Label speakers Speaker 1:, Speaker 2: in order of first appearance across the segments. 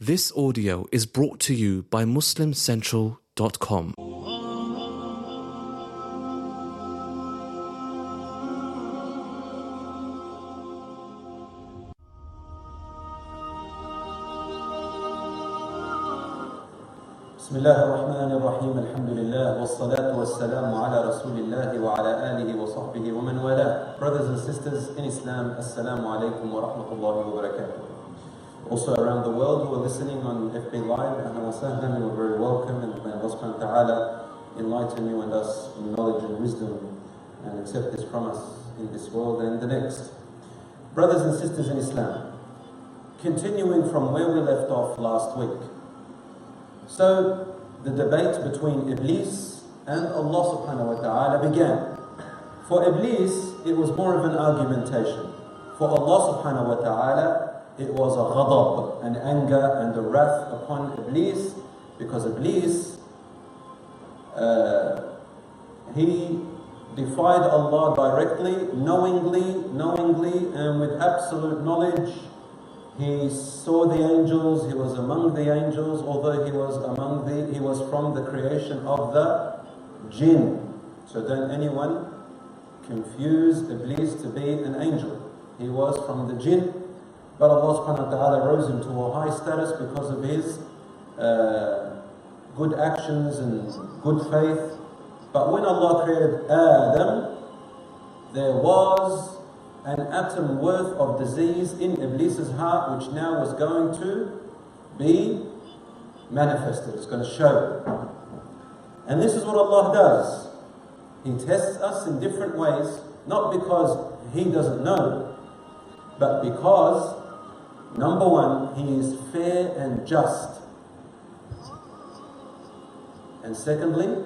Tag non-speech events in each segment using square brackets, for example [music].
Speaker 1: This audio is brought to you by MuslimCentral.com.
Speaker 2: بسم الله الرحمن الرحيم الحمد لله والصلاة والسلام على رسول الله وعلى آله وصحبه ومن والاه Brothers and sisters in Islam, Assalamu alaikum wa rahmatullahi wa barakatuh. also around the world who are listening on FB Live, sahlan, you are very welcome and may Allah subhanahu wa ta'ala enlighten you and us in knowledge and wisdom and accept this from us in this world and the next. Brothers and sisters in Islam, continuing from where we left off last week, so the debate between Iblis and Allah subhanahu wa ta'ala began. For Iblis, it was more of an argumentation. For Allah subhanahu wa ta'ala, it was a ghadab, an anger and a wrath upon Iblis, because Iblis, uh, he defied Allah directly, knowingly, knowingly, and with absolute knowledge. He saw the angels, he was among the angels, although he was among the he was from the creation of the jinn. So don't anyone confuse Iblis to be an angel. He was from the jinn, but Allah subhanahu wa ta'ala rose him to a high status because of his uh, good actions and good faith. But when Allah created Adam, there was an atom worth of disease in Iblis's heart, which now was going to be manifested. It's going to show. And this is what Allah does. He tests us in different ways, not because He doesn't know, but because, number one, He is fair and just. And secondly,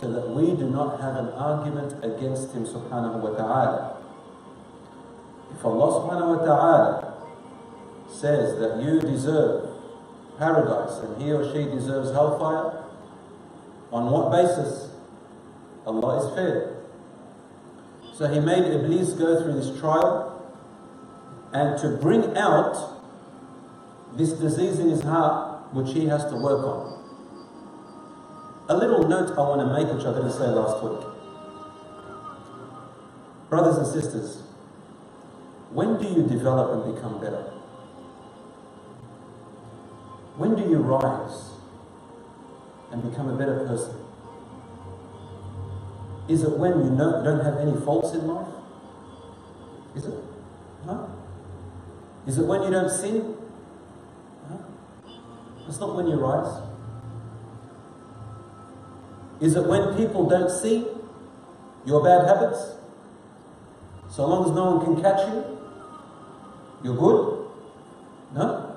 Speaker 2: so that we do not have an argument against Him subhanahu wa ta'ala. If Allah subhanahu wa ta'ala says that you deserve paradise and he or she deserves hellfire, on what basis? Allah is fair. So he made Iblis go through this trial and to bring out this disease in his heart which he has to work on. A little note I want to make which I didn't say last week. Brothers and sisters, when do you develop and become better? When do you rise and become a better person? Is it when you don't have any faults in life? Is it? No. Is it when you don't sin? It's not when you rise. Is it when people don't see your bad habits? So long as no one can catch you, you're good? No?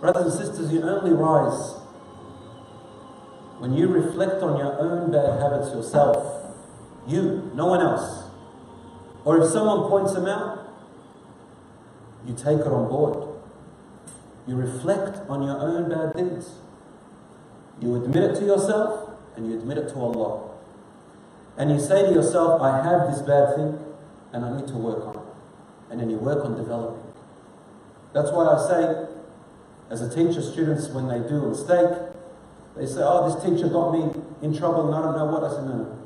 Speaker 2: Brothers and sisters, you only rise when you reflect on your own bad habits yourself. You, no one else. Or if someone points them out, you take it on board. You reflect on your own bad things. You admit it to yourself and you admit it to Allah. And you say to yourself, I have this bad thing and I need to work on it and then you work on developing. That's why I say, as a teacher, students, when they do a mistake, they say, Oh, this teacher got me in trouble and I don't know what. I said, No, no.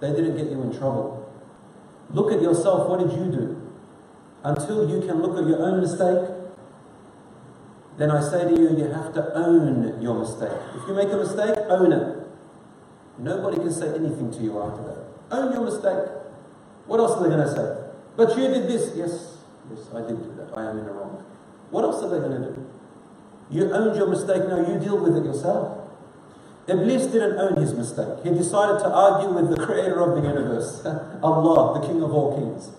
Speaker 2: They didn't get you in trouble. Look at yourself. What did you do? Until you can look at your own mistake, then I say to you, you have to own your mistake. If you make a mistake, own it. Nobody can say anything to you after that. Own your mistake. What else are they going to say? But you did this. Yes, yes, I did do that. I am in the wrong. What else are they going to do? You owned your mistake, now you deal with it yourself. Iblis didn't own his mistake. He decided to argue with the creator of the universe, [laughs] Allah, the King of all kings.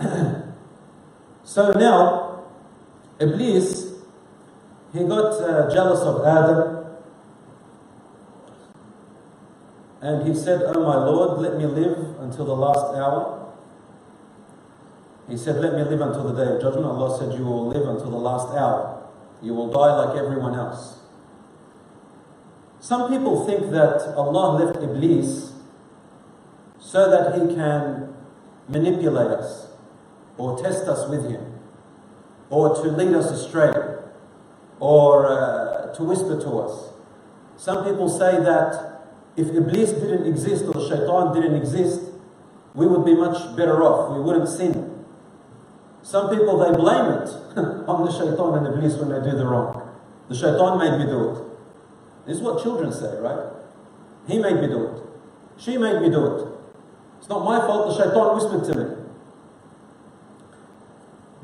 Speaker 2: [clears throat] so now, Iblis, he got uh, jealous of Adam and he said, Oh my Lord, let me live until the last hour. He said, Let me live until the day of judgment. Allah said, You will live until the last hour. You will die like everyone else. Some people think that Allah left Iblis so that he can manipulate us or test us with him. Or to lead us astray or uh, to whisper to us. Some people say that if Iblis didn't exist or the shaitan didn't exist, we would be much better off. We wouldn't sin. Some people they blame it [laughs] on the shaitan and Iblis when they do the wrong. The shaitan made me do it. This is what children say, right? He made me do it. She made me do it. It's not my fault, the shaitan whispered to me.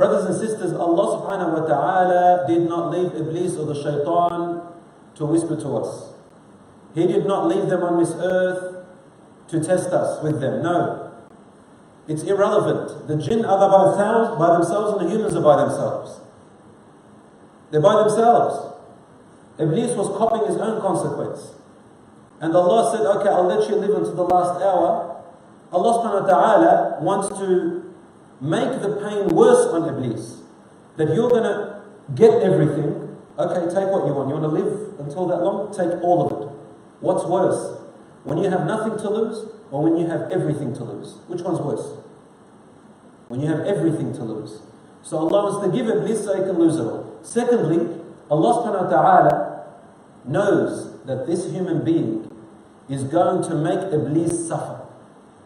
Speaker 2: Brothers and sisters, Allah subhanahu wa ta'ala did not leave Iblis or the shaitan to whisper to us. He did not leave them on this earth to test us with them. No. It's irrelevant. The jinn are by themselves, by themselves and the humans are by themselves. They're by themselves. Iblis was copying his own consequence. And Allah said, okay, I'll let you live until the last hour. Allah subhanahu wa ta'ala wants to make the pain worse on Iblis. That you're going to get everything. Okay, take what you want. You want to live until that long? Take all of it. What's worse? When you have nothing to lose or when you have everything to lose? Which one's worse? When you have everything to lose. So Allah wants to give Iblis so he can lose it all. Secondly, Allah subhanahu wa ta'ala knows that this human being is going to make Iblis suffer.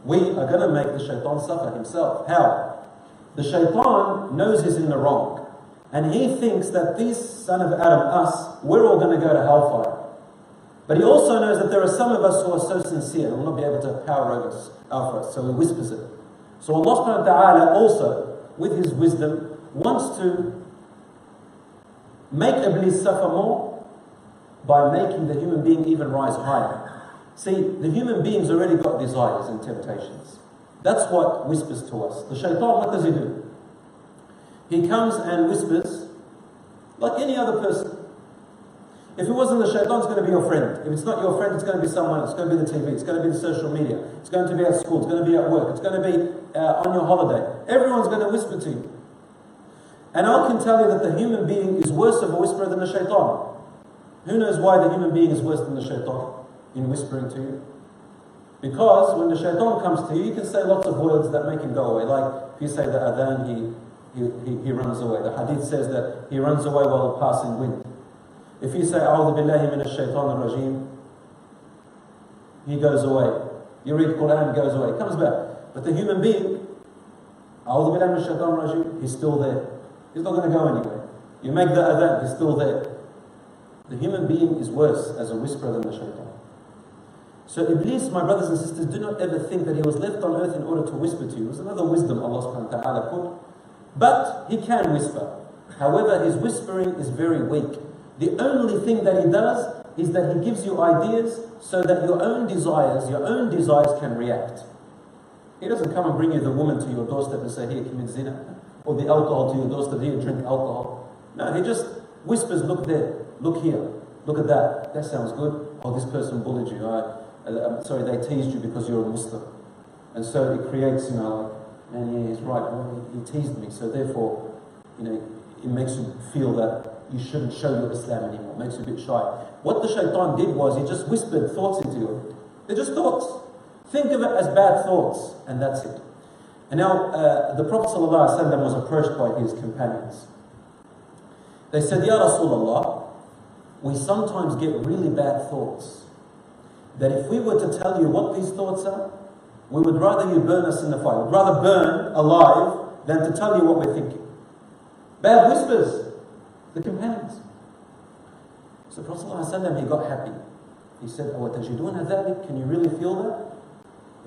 Speaker 2: We are going to make the shaitan suffer himself. How? The shaitan knows he's in the wrong. And he thinks that this son of Adam, us, we're all going to go to hellfire. But he also knows that there are some of us who are so sincere and will not be able to power over us, us, so he whispers it. So Allah subhanahu wa ta'ala also, with his wisdom, wants to make Iblis suffer more by making the human being even rise higher. See, the human being's already got desires and temptations. That's what whispers to us. The shaitan, what does he do? He comes and whispers like any other person. If it wasn't the shaitan, it's going to be your friend. If it's not your friend, it's going to be someone. It's going to be the TV. It's going to be the social media. It's going to be at school. It's going to be at work. It's going to be uh, on your holiday. Everyone's going to whisper to you. And I can tell you that the human being is worse of a whisperer than the shaitan. Who knows why the human being is worse than the shaitan in whispering to you? Because when the shaitan comes to you, you can say lots of words that make him go away. Like if you say the adhan, he, he, he, he runs away. The hadith says that he runs away while passing wind. If you say, A'udhu billahi min shaitan rajim he goes away. You read Quran, goes away. Comes back. But the human being, A'udhu billahi min shaitan rajim he's still there. He's not going to go anywhere. You make the adhan, he's still there. The human being is worse as a whisperer than the shaitan. So Iblis, my brothers and sisters, do not ever think that he was left on earth in order to whisper to you. It was another wisdom Allah subhanahu wa ta'ala put. But he can whisper. However, his whispering is very weak. The only thing that he does is that he gives you ideas so that your own desires, your own desires can react. He doesn't come and bring you the woman to your doorstep and say, here, commit zina. Or the alcohol to your doorstep, here, drink alcohol. No, he just whispers, look there, look here, look at that. That sounds good. Oh, this person bullied you. I, uh, sorry, they teased you because you're a Muslim. And so it creates, you know, like, man, yeah, he's right. Well, he, teased me. So therefore, you know, it makes you feel that you shouldn't show your Islam anymore. It makes you a bit shy. What the shaitan did was he just whispered thoughts into head. They're just thoughts. Think of it as bad thoughts, and that's it. And now, uh, the Prophet ﷺ was approached by his companions. They said, Ya Rasulullah, we sometimes get really bad thoughts that if we were to tell you what these thoughts are, we would rather you burn us in the fire. We'd rather burn alive than to tell you what we're thinking. Bad whispers, the companions. So Prophet ﷺ, he got happy. He said, أَوَتَجِدُونَ ذَلِكَ Can you really feel that?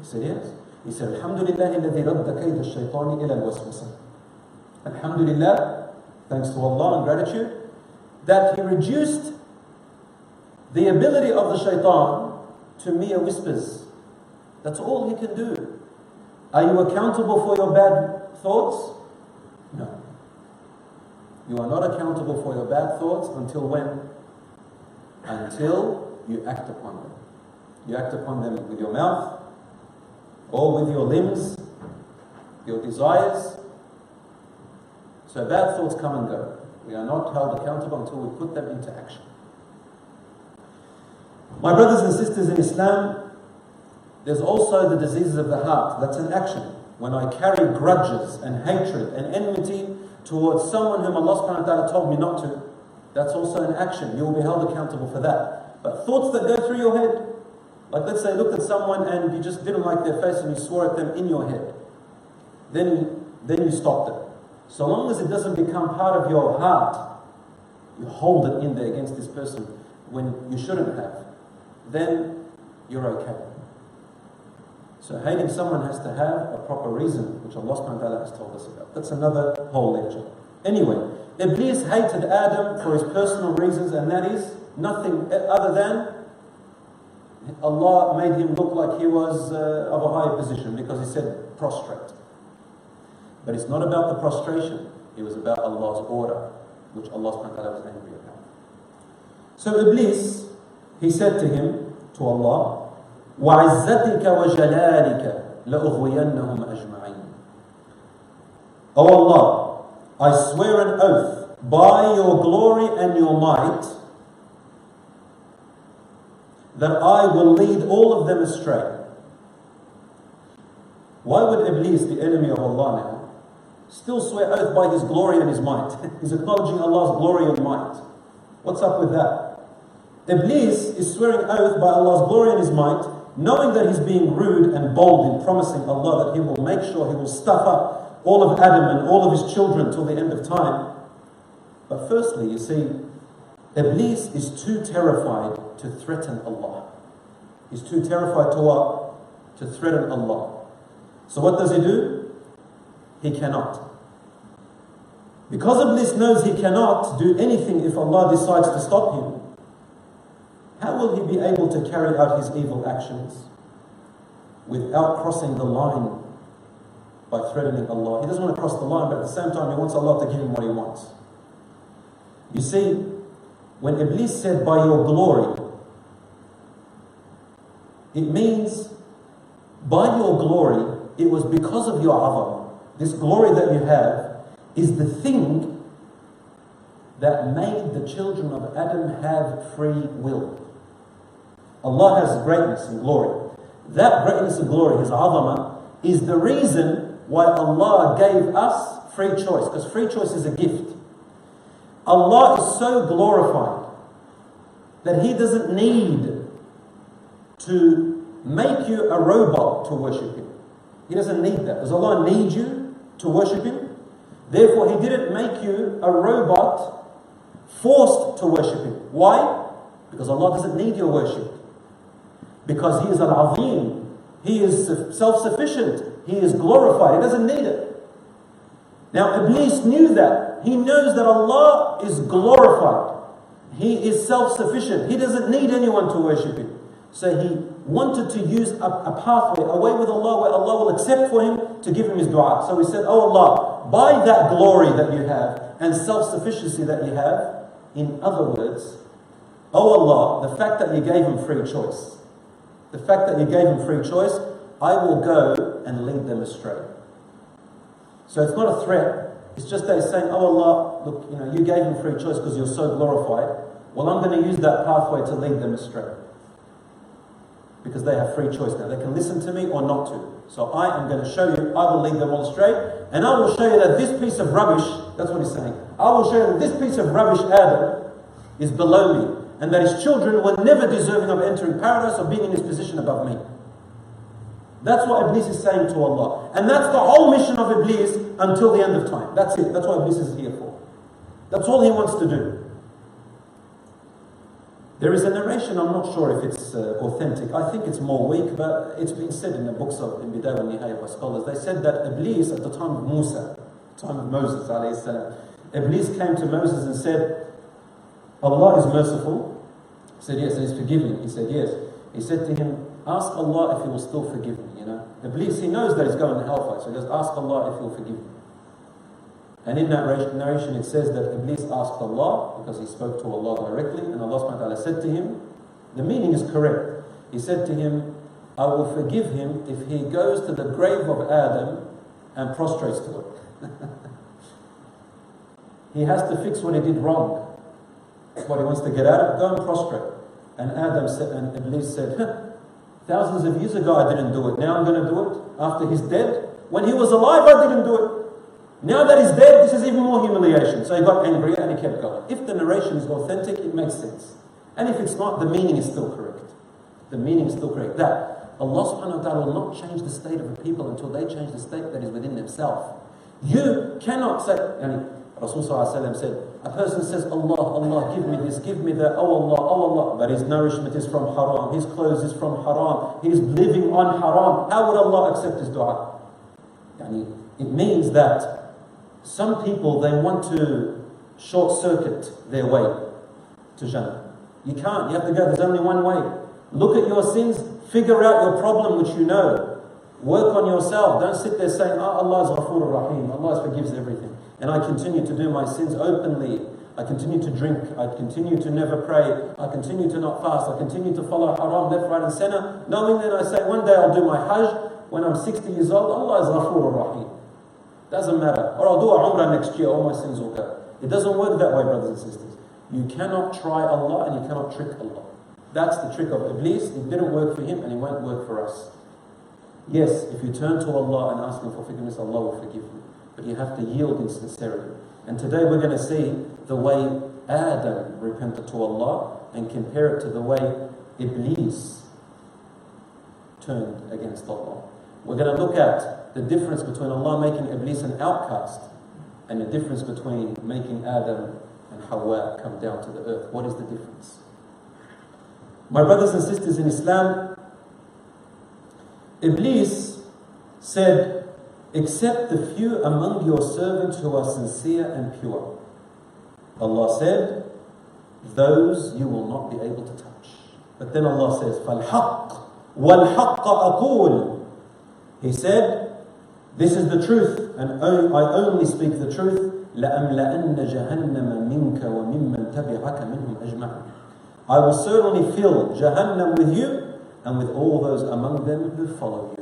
Speaker 2: He said, yes. He said, الحمد لله الذي رد كيد الشيطان إلى الوسوسة. Alhamdulillah, thanks to Allah and gratitude, that he reduced the ability of the shaitan to mere whispers. That's all he can do. Are you accountable for your bad thoughts? No. You are not accountable for your bad thoughts until when? Until you act upon them. You act upon them with your mouth, or with your limbs, your desires. So bad thoughts come and go. We are not held accountable until we put them into action. My brothers and sisters in Islam, there's also the diseases of the heart. That's an action. When I carry grudges and hatred and enmity towards someone whom Allah subhanahu wa ta'ala told me not to, that's also an action. You will be held accountable for that. But thoughts that go through your head, like let's say you look at someone and you just didn't like their face and you swore at them in your head. Then then you stopped it. So long as it doesn't become part of your heart, you hold it in there against this person when you shouldn't have, then you're okay. So hating someone has to have a proper reason, which Allah subhanahu wa ta'ala has told us about. That's another whole lecture. Anyway, Iblis hated Adam for his personal reasons, and that is nothing other than Allah made him look like he was uh, of a higher position because he said prostrate. But it's not about the prostration, it was about Allah's order, which Allah subhanahu wa ta'ala was angry about. So Iblis, he said to him, to Allah, وَعِزَّتِكَ وَجَلَالِكَ لَأُغْوِيَنَّهُمْ أَجْمَعِينَ O Allah, I swear an oath by your glory and your might that I will lead all of them astray. Why would Iblis, the enemy of Allah now, still swear oath by his glory and his might? [laughs] He's acknowledging Allah's glory and might. What's up with that? Iblis is swearing oath by Allah's glory and his might, knowing that he's being rude and bold in promising Allah that he will make sure he will stuff up all of Adam and all of his children till the end of time. But firstly, you see, Iblis is too terrified to threaten Allah. He's too terrified to what? To threaten Allah. So what does he do? He cannot. Because Iblis knows he cannot do anything if Allah decides to stop him, how will he be able to carry out his evil actions without crossing the line by threatening Allah? He doesn't want to cross the line, but at the same time, he wants Allah to give him what he wants. You see, when Iblis said, By your glory, it means by your glory, it was because of your azam. This glory that you have is the thing that made the children of Adam have free will. Allah has greatness and glory. That greatness and glory, His azama, is the reason why Allah gave us free choice, because free choice is a gift. Allah is so glorified that He doesn't need to make you a robot to worship Him. He doesn't need that. Does Allah need you to worship Him? Therefore, He didn't make you a robot forced to worship Him. Why? Because Allah doesn't need your worship. Because He is Al Azim. He is self sufficient. He is glorified. He doesn't need it. Now, Iblis knew that. He knows that Allah is glorified. He is self sufficient. He doesn't need anyone to worship Him. So he wanted to use a, a, pathway, a way with Allah where Allah will accept for him to give him his dua. So he said, Oh Allah, by that glory that you have and self sufficiency that you have, in other words, Oh Allah, the fact that you gave him free choice, the fact that you gave them free choice, I will go and lead them astray. So it's not a threat. It's just they saying, Oh Allah, look, you know, you gave them free choice because you're so glorified. Well, I'm going to use that pathway to lead them astray because they have free choice now. They can listen to me or not to. So I am going to show you, I will lead them all astray, and I will show you that this piece of rubbish, that's what he's saying, I will show you that this piece of rubbish, Adam, is below me, and that his children were never deserving of entering paradise or being in his position above me. That's what Iblis is saying to Allah. And that's the whole mission of Iblis until the end of time. That's it. That's what Iblis is here for. That's all he wants to do. There is a narration, I'm not sure if it's uh, authentic. I think it's more weak, but it's been said in the books of in Bidayah and Nihaya by scholars. They said that Iblis at the time of Musa, time of Moses, salam, Iblis came to Moses and said, Allah is merciful. He said, Yes, and He's forgiving. He said, Yes. He said to him, Ask Allah if He will still forgive me. You know, Iblis, he knows that he's going to hellfire, so goes, Ask Allah if He'll forgive me. And in that narration, it says that Iblis asked Allah because he spoke to Allah directly, and Allah subhanahu wa ta'ala said to him, the meaning is correct. He said to him, I will forgive him if he goes to the grave of Adam and prostrates to it. [laughs] he has to fix what he did wrong. What he wants to get out of, go and prostrate. And Adam said, and Iblis said, thousands of years ago I didn't do it. Now I'm going to do it after he's dead. When he was alive, I didn't do it. Now that he's dead, this is even more humiliation. So he got angry and he kept going. If the narration is authentic, it makes sense. And if it's not, the meaning is still correct. The meaning is still correct. That Allah subhanahu wa ta'ala will not change the state of a people until they change the state that is within themselves. You cannot say, yani, Rasul said, a person says, Allah, Allah, give me this, give me that, oh Allah, oh Allah, but his nourishment is from haram, his clothes is from haram, he's living on haram. How would Allah accept his dua? Yani, it means that some people, they want to short circuit their way to Jannah. You can't, you have to go, there's only one way. Look at your sins, figure out your problem which you know. Work on yourself. Don't sit there saying, ah, oh, Allah is Ghafoor Rahim. Allah forgives everything. And I continue to do my sins openly. I continue to drink. I continue to never pray. I continue to not fast. I continue to follow haram left, right, and center. Knowing that I say, one day I'll do my hajj. When I'm 60 years old, Allah is Ghafoor Rahim. Doesn't matter. Or I'll do a umrah next year, all my sins will go. It doesn't work that way, brothers and sisters. You cannot try Allah and you cannot trick Allah. That's the trick of Iblis. It didn't work for him and it won't work for us. Yes, if you turn to Allah and ask Him for forgiveness, Allah will forgive you. But you have to yield in sincerity. And today we're going to see the way Adam repented to Allah and compare it to the way Iblis turned against Allah. We're going to look at the difference between Allah making Iblis an outcast and the difference between making Adam and Hawa come down to the earth. What is the difference? My brothers and sisters in Islam, Iblis said, Except the few among your servants who are sincere and pure. Allah said, Those you will not be able to touch. But then Allah says, فَالْحَقِّ وَالْحَقَّ أَقُولُ He said, This is the truth, and I only speak the truth. لَأَمْلَأَنَّ جَهَنَّمَ مِنْكَ وَمِمَّنْ تَبِعَكَ مِنْهُمْ أَجْمَعِينَ I will certainly fill Jahannam with you and with all those among them who follow you.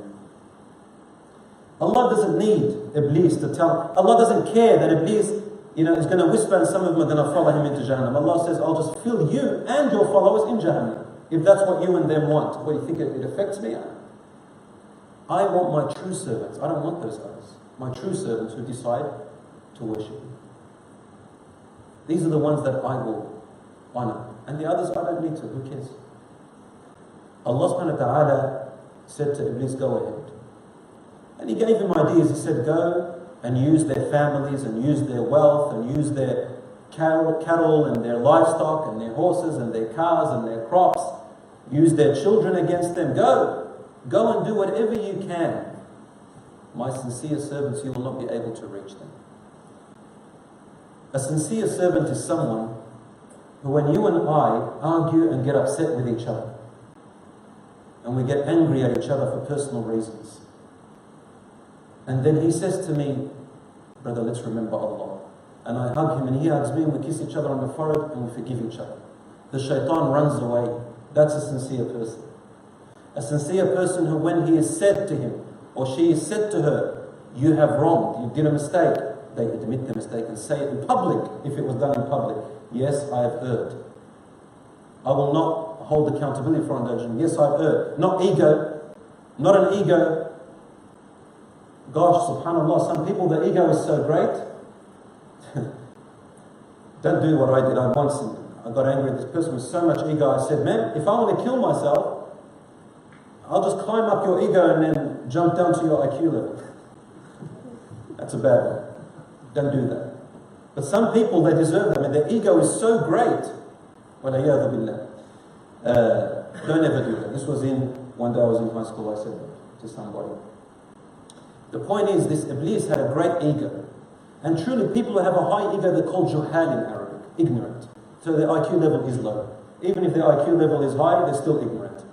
Speaker 2: Allah doesn't need Iblis to tell. Allah doesn't care that Iblis, you know, is going to whisper and some of them are going to follow him into Jahannam. Allah says, I'll just fill you and your followers in Jahannam. If that's what you and them want. What, do you think it, it affects me? I want my true servants. I don't want those others. My true servants who decide to worship me. These are the ones that I will honor. And the others, I don't need to. Who cares? Allah subhanahu wa ta'ala said to Iblis, Go ahead. And He gave him ideas. He said, Go and use their families and use their wealth and use their cattle and their livestock and their horses and their cars and their crops. Use their children against them. Go. Go and do whatever you can. My sincere servants, you will not be able to reach them. A sincere servant is someone who, when you and I argue and get upset with each other, and we get angry at each other for personal reasons. And then he says to me, Brother, let's remember Allah. And I hug him and he hugs me and we kiss each other on the forehead and we forgive each other. The shaitan runs away. That's a sincere person. A sincere person who, when he is said to him or she is said to her, You have wronged, you did a mistake, they admit the mistake and say it in public if it was done in public. Yes, I have erred. I will not hold accountability for indulgence. Yes, I've erred. Not ego, not an ego. Gosh, subhanAllah, some people, their ego is so great. [laughs] Don't do what I did. I once I got angry at this person with so much ego. I said, "Man, if I want to kill myself, I'll just climb up your ego and then jump down to your IQ level. [laughs] That's a bad one. Don't do that. But some people, they deserve that. I mean, their ego is so great. Uh, don't ever do that. This was in, one day I was in high school, I said that to somebody. The point is, this Iblis had a great ego. And truly, people who have a high ego, they're called juhal in Arabic, ignorant. So their IQ level is low. Even if their IQ level is high, they're still ignorant.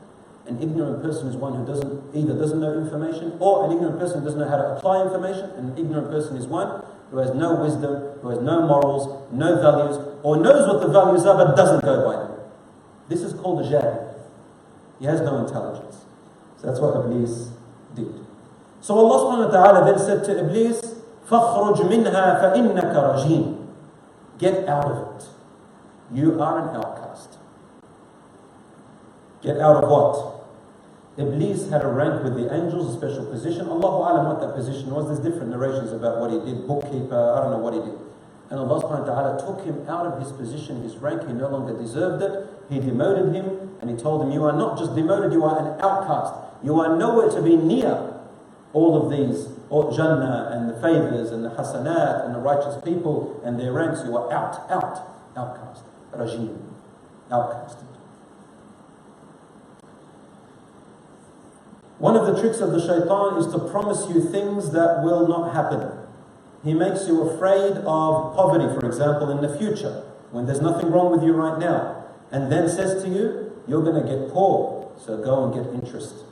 Speaker 2: An ignorant person is one who doesn't either doesn't know information, or an ignorant person doesn't know how to apply information. An ignorant person is one who has no wisdom, who has no morals, no values, or knows what the values are but doesn't go by them. This is called a jahil. He has no intelligence. So that's what Iblis did. So Allah subhanahu wa ta'ala then said to Iblis, فَخْرُجْ مِنْهَا فَإِنَّكَ رَجِيمٌ Get out of it. You are an outcast. Get out of what? Iblis had a rank with the angels, a special position. Allahu Alam what that position was. There's different narrations about what he did, bookkeeper, I don't know what he did. And Allah subhanahu wa ta'ala took him out of his position, his rank, he no longer deserved it. He demoted him and he told him, You are not just demoted, you are an outcast. You are nowhere to be near all of these Jannah and the favors and the hasanat and the righteous people and their ranks. You are out, out, outcast, rajim, outcasted. One of the tricks of the shaitan is to promise you things that will not happen. He makes you afraid of poverty, for example, in the future, when there's nothing wrong with you right now, and then says to you, You're going to get poor, so go and get interest,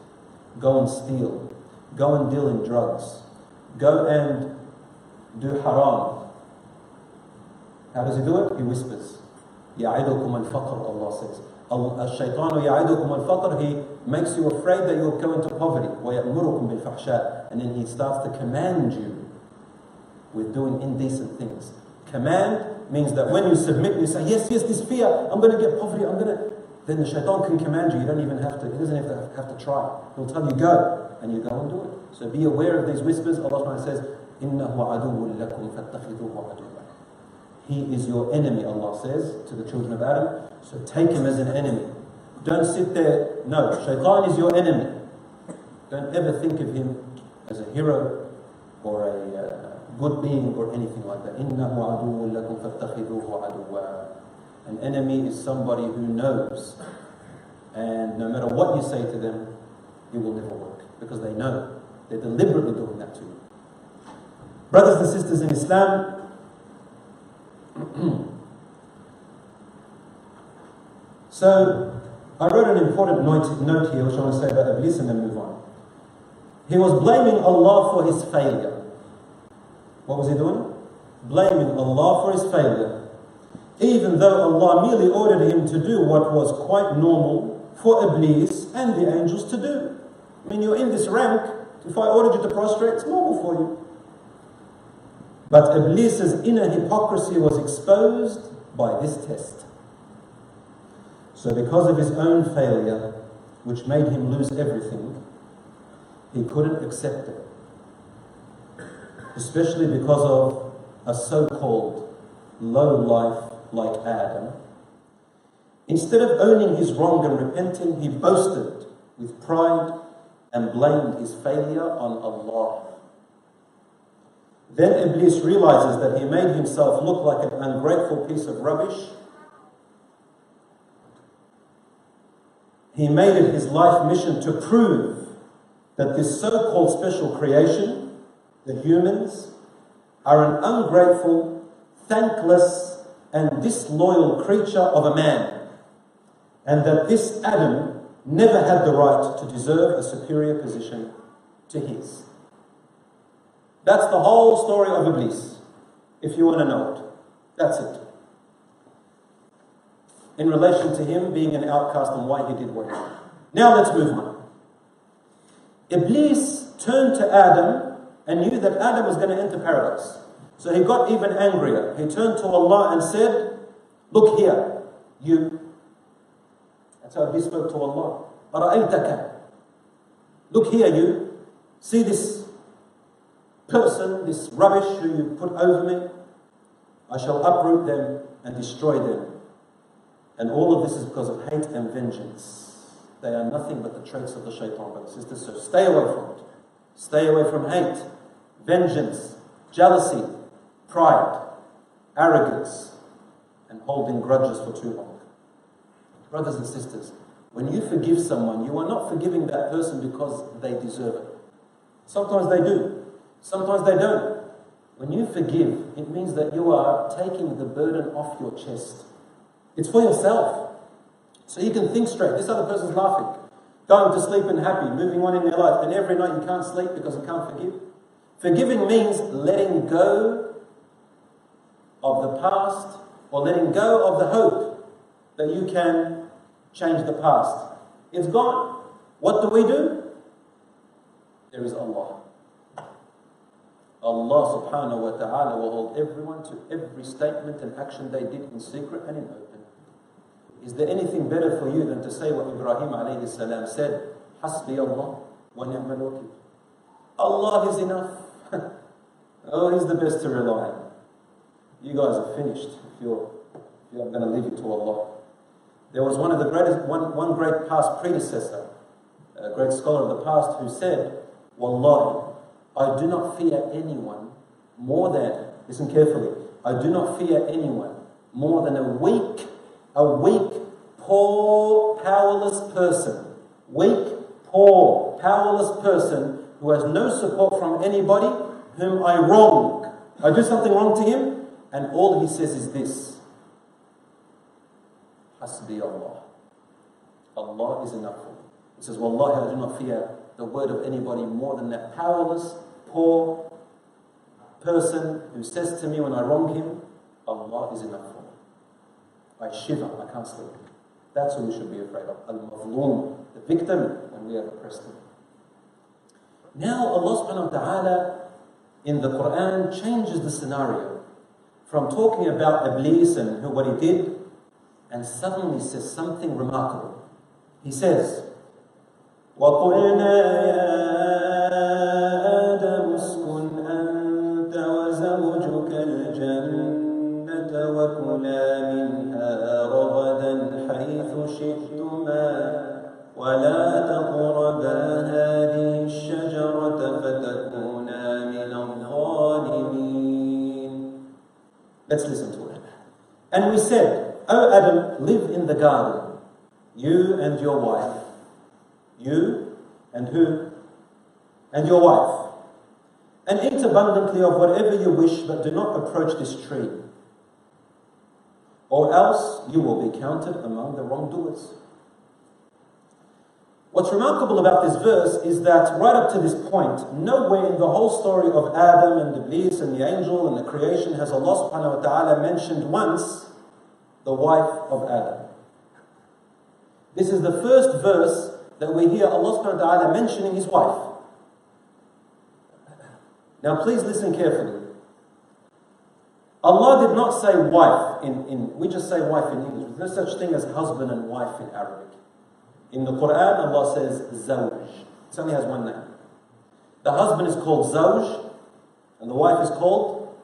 Speaker 2: go and steal, go and deal in drugs, go and do haram. How does he do it? He whispers. يَعِدُكُمُ الْفَقْرُ Allah says. الشيطان يعدكم الفقر He makes you afraid that you'll go into poverty ويأمركم بالفحشاء And then he starts to command you with doing indecent things. Command means that when you submit, you say, yes, yes, this fear, I'm going to get poverty, I'm going to... Then the shaitan can command you. You don't even have to, he doesn't have to, have to try. He'll tell you, go, and you go and do it. So be aware of these whispers. Allah says, إِنَّهُ عَدُوٌ لَكُمْ فَاتَّخِذُوهُ عَدُوًّا He is your enemy, Allah says to the children of Adam. So take him as an enemy. Don't sit there. No, shaitan is your enemy. Don't ever think of him as a hero or a... Uh, good being or anything like that. إِنَّهُ عَدُوٌ لَكُمْ فَاتَّخِذُوهُ عَدُوًّا An enemy is somebody who knows. And no matter what you say to them, it will never work. Because they know. They're deliberately doing that to you. Brothers and sisters in Islam, [clears throat] so I wrote an important note, note here which I want to say about Iblis and then move on. He was blaming Allah for his failure. What was he doing? Blaming Allah for his failure. Even though Allah merely ordered him to do what was quite normal for Iblis and the angels to do. Mean, you're in this rank. If I ordered you to prostrate, it's normal for you. But Iblis's inner hypocrisy was exposed by this test. So, because of his own failure, which made him lose everything, he couldn't accept it especially because of a so called low life like Adam, instead of owning his wrong and repenting, he boasted with pride and blamed his failure on Allah. Then Iblis realizes that he made himself look like an ungrateful piece of rubbish. He made it his life mission to prove that this so called special creation the humans are an ungrateful, thankless, and disloyal creature of a man, and that this Adam never had the right to deserve a superior position to his. That's the whole story of Iblis, if you want to know it. That's it. In relation to him being an outcast and why he did what he did. Now let's move on. Iblis turned to Adam and knew that Adam was going to enter paradise. So he got even angrier. He turned to Allah and said, Look here, you. How he spoke to Allah. Look here, you. See this person, this rubbish who you put over me? I shall uproot them and destroy them. And all of this is because of hate and vengeance. They are nothing but the traits of the shaitan, brothers and sisters. So stay away from it. Stay away from hate, vengeance, jealousy, pride, arrogance, and holding grudges for too long. Brothers and sisters, when you forgive someone, you are not forgiving that person because they deserve it. Sometimes they do, sometimes they don't. When you forgive, it means that you are taking the burden off your chest. It's for yourself. So you can think straight. This other person's laughing going to sleep and happy, moving on in their life, and every night you can't sleep because you can't forgive. Forgiving means letting go of the past or letting go of the hope that you can change the past. It's gone. What do we do? There is Allah. Allah subhanahu wa ta'ala will hold everyone to every statement and action they did in secret and in open. Is there anything better for you than to say what Ibrahim alayhi salam said? Hasbi Allah wa ni'mal. Allah is enough. [laughs] oh, He's the best to rely on. You guys are finished if you're, if you're going to leave it to Allah. There was one of the greatest, one, one great past predecessor, a great scholar of the past, who said, Wallahi, I do not fear anyone more than, listen carefully, I do not fear anyone more than a weak, a weak, poor, powerless person. Weak, poor, powerless person who has no support from anybody whom I wrong. I do something wrong to him, and all he says is this Hasbi Allah. Allah is enough for me. He says, Wallahi, I do not fear the word of anybody more than that powerless, poor person who says to me when I wrong him, Allah is enough for me. I shiver, I can't sleep. That's who we should be afraid of. Al-Mazlum, the victim when we are oppressed. Now Allah subhanahu wa ta'ala in the Quran changes the scenario from talking about Iblis and who, what he did and suddenly says something remarkable. He says, وَقُلْنَا يَا آدَمُ اسْكُنْ أَنْتَ وَزَوْجُكَ الْجَنَّةَ وَكُلَا مِنْهَا رَغَدًا حَيْثُ شِئْتُمَا وَلَا تَقْرَبَا هَذِهِ الشَّجَرَةَ فَتَكُونَا مِنَ الظَّالِمِينَ Let's listen to it. And we said, O Adam, live in the garden, you and your wife. You and who? And your wife. And eat abundantly of whatever you wish, but do not approach this tree. Or else you will be counted among the wrongdoers. What's remarkable about this verse is that right up to this point, nowhere in the whole story of Adam and the Iblis and the angel and the creation has Allah subhanahu wa ta'ala mentioned once the wife of Adam. This is the first verse that we hear Allah subhanahu wa ta'ala mentioning his wife. Now please listen carefully. Allah did not say wife in, in we just say wife in English. There's no such thing as husband and wife in Arabic. In the Quran, Allah says zawj. It only has one name. The husband is called zawj, and the wife is called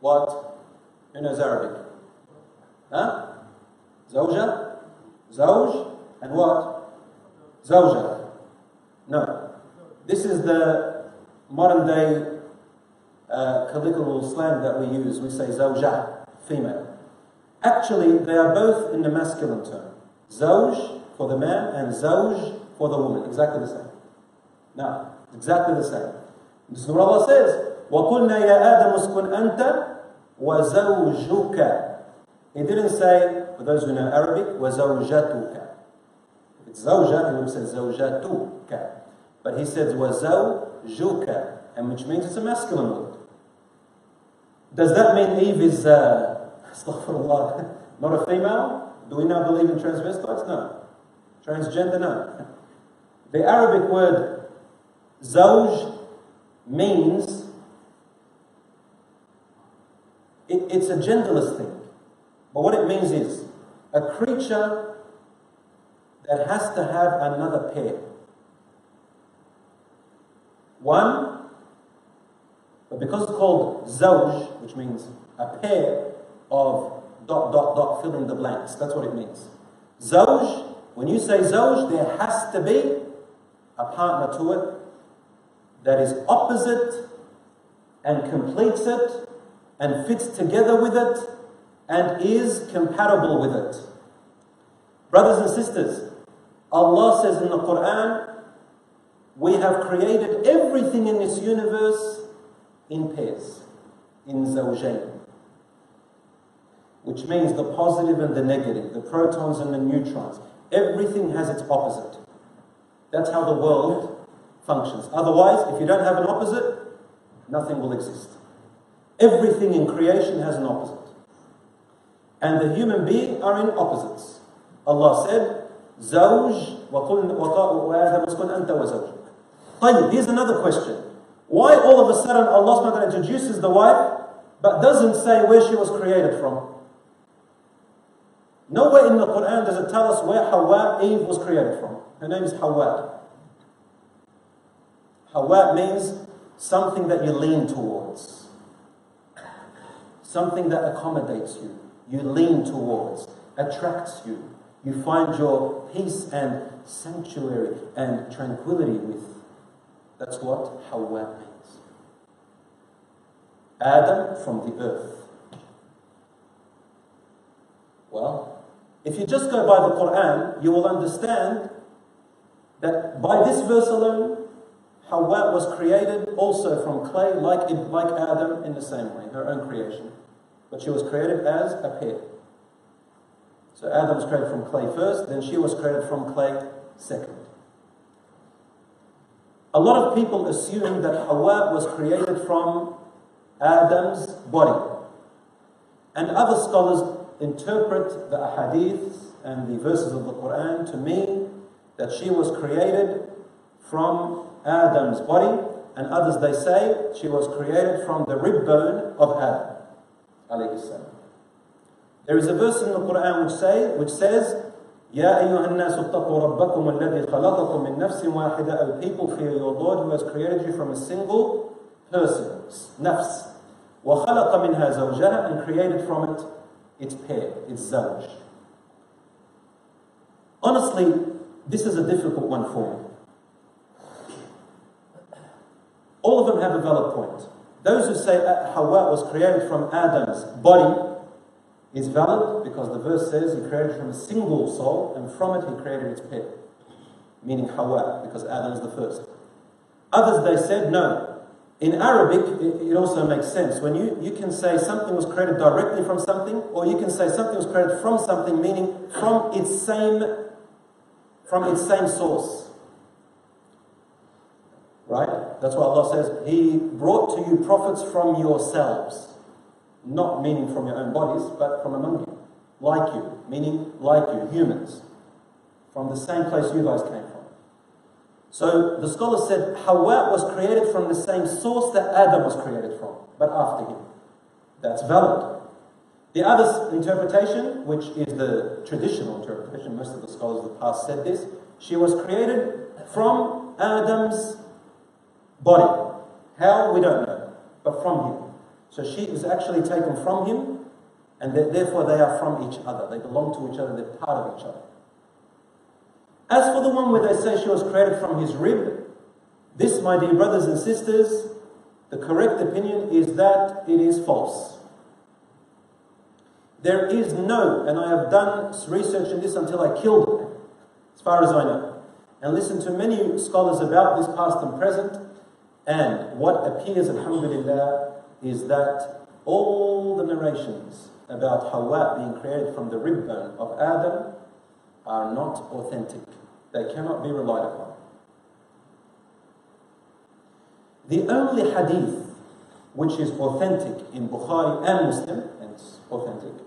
Speaker 2: what? Who knows Arabic? Huh? Zawja? Zawj? And what? Zawja. No. This is the modern day uh, colloquial slang that we use. We say zawja, female. Actually, they are both in the masculine term. Zawj for the man and zawj for the woman. Exactly the same. Now, exactly the same. This is what Allah says. وَقُلْنَا يَا آدَمُ اسْكُنْ أَنْتَ وَزَوْجُكَ He didn't say, for those who know Arabic, وَزَوْجَتُكَ. If it's zawja, he would have said zawjatuka. But he says وَزَوْجُكَ, and which means it's a masculine word. Does that mean Eve is, uh, [laughs] astaghfirullah, [laughs] not a female? Do we now believe in transvestites? No. Transgender? No. [laughs] The Arabic word zawj means it, it's a genderless thing. But what it means is a creature that has to have another pair. One, but because it's called zawj, which means a pair of dot, dot, dot, fill in the blanks. That's what it means. Zawj, when you say zawj, there has to be a partner to it that is opposite and completes it and fits together with it and is compatible with it. Brothers and sisters, Allah says in the Quran, we have created everything in this universe in pairs, in zawjayn. Which means the positive and the negative, the protons and the neutrons. Everything has its opposite. That's how the world functions. Otherwise, if you don't have an opposite, nothing will exist. Everything in creation has an opposite And the human being are in opposites. Allah said, زوج وآدم اسكن أنت وزوجك. طيب, here's another question. Why all of a sudden Allah subhanahu wa ta'ala introduces the wife but doesn't say where she was created from? Nowhere in the Quran does it tell us where Hawa, Eve, was created from. Her name is Hawa. Hawa means something that you lean towards, something that accommodates you, you lean towards, attracts you, you find your peace and sanctuary and tranquility with. That's what Hawa means. Adam from the earth. Well, if you just go by the Quran, you will understand that by this verse alone, Hawa was created also from clay, like, like Adam in the same way, her own creation. But she was created as a pair. So Adam was created from clay first, then she was created from clay second. A lot of people assume that Hawa was created from Adam's body. And other scholars interpret the ahadith and the verses of the Quran to mean that she was created from Adam's body, and others they say she was created from the rib bone of Adam. There is a verse in the Quran which, say, which says, يا أيها الناس اتقوا ربكم الذي خلقكم من نفس واحدة O people fear your Lord who has created you from a single person, nafs. وخلق منها زوجها and created from it its pair, its zawj. Honestly, this is a difficult one for me. All of them have a valid point. Those who say Hawa was created from Adam's body is valid because the verse says he created from a single soul and from it he created its pair, meaning Hawa, because Adam is the first. Others they said no, in Arabic, it, also makes sense. When you, you can say something was created directly from something, or you can say something was created from something, meaning from its same, from its same source. Right? That's why Allah says, He brought to you prophets from yourselves. Not meaning from your own bodies, but from among you. Like you, meaning like you, humans. From the same place you guys came from. So the scholar said Hawa was created from the same source that Adam was created from, but after him. That's valid. The other interpretation, which is the traditional interpretation, most of the scholars of the past said this, she was created from Adam's body. How, we don't know, but from him. So she is actually taken from him, and therefore they are from each other. They belong to each other, they're part of each other. As for the one where they say she was created from his rib, this, my dear brothers and sisters, the correct opinion is that it is false. There is no, and I have done research in this until I killed it, as far as I know, and listened to many scholars about this past and present, and what appears, alhamdulillah, is that all the narrations about Hawa being created from the rib bone of Adam are not authentic. They cannot be relied upon. The only hadith which is authentic in Bukhari and Muslim, and it's authentic,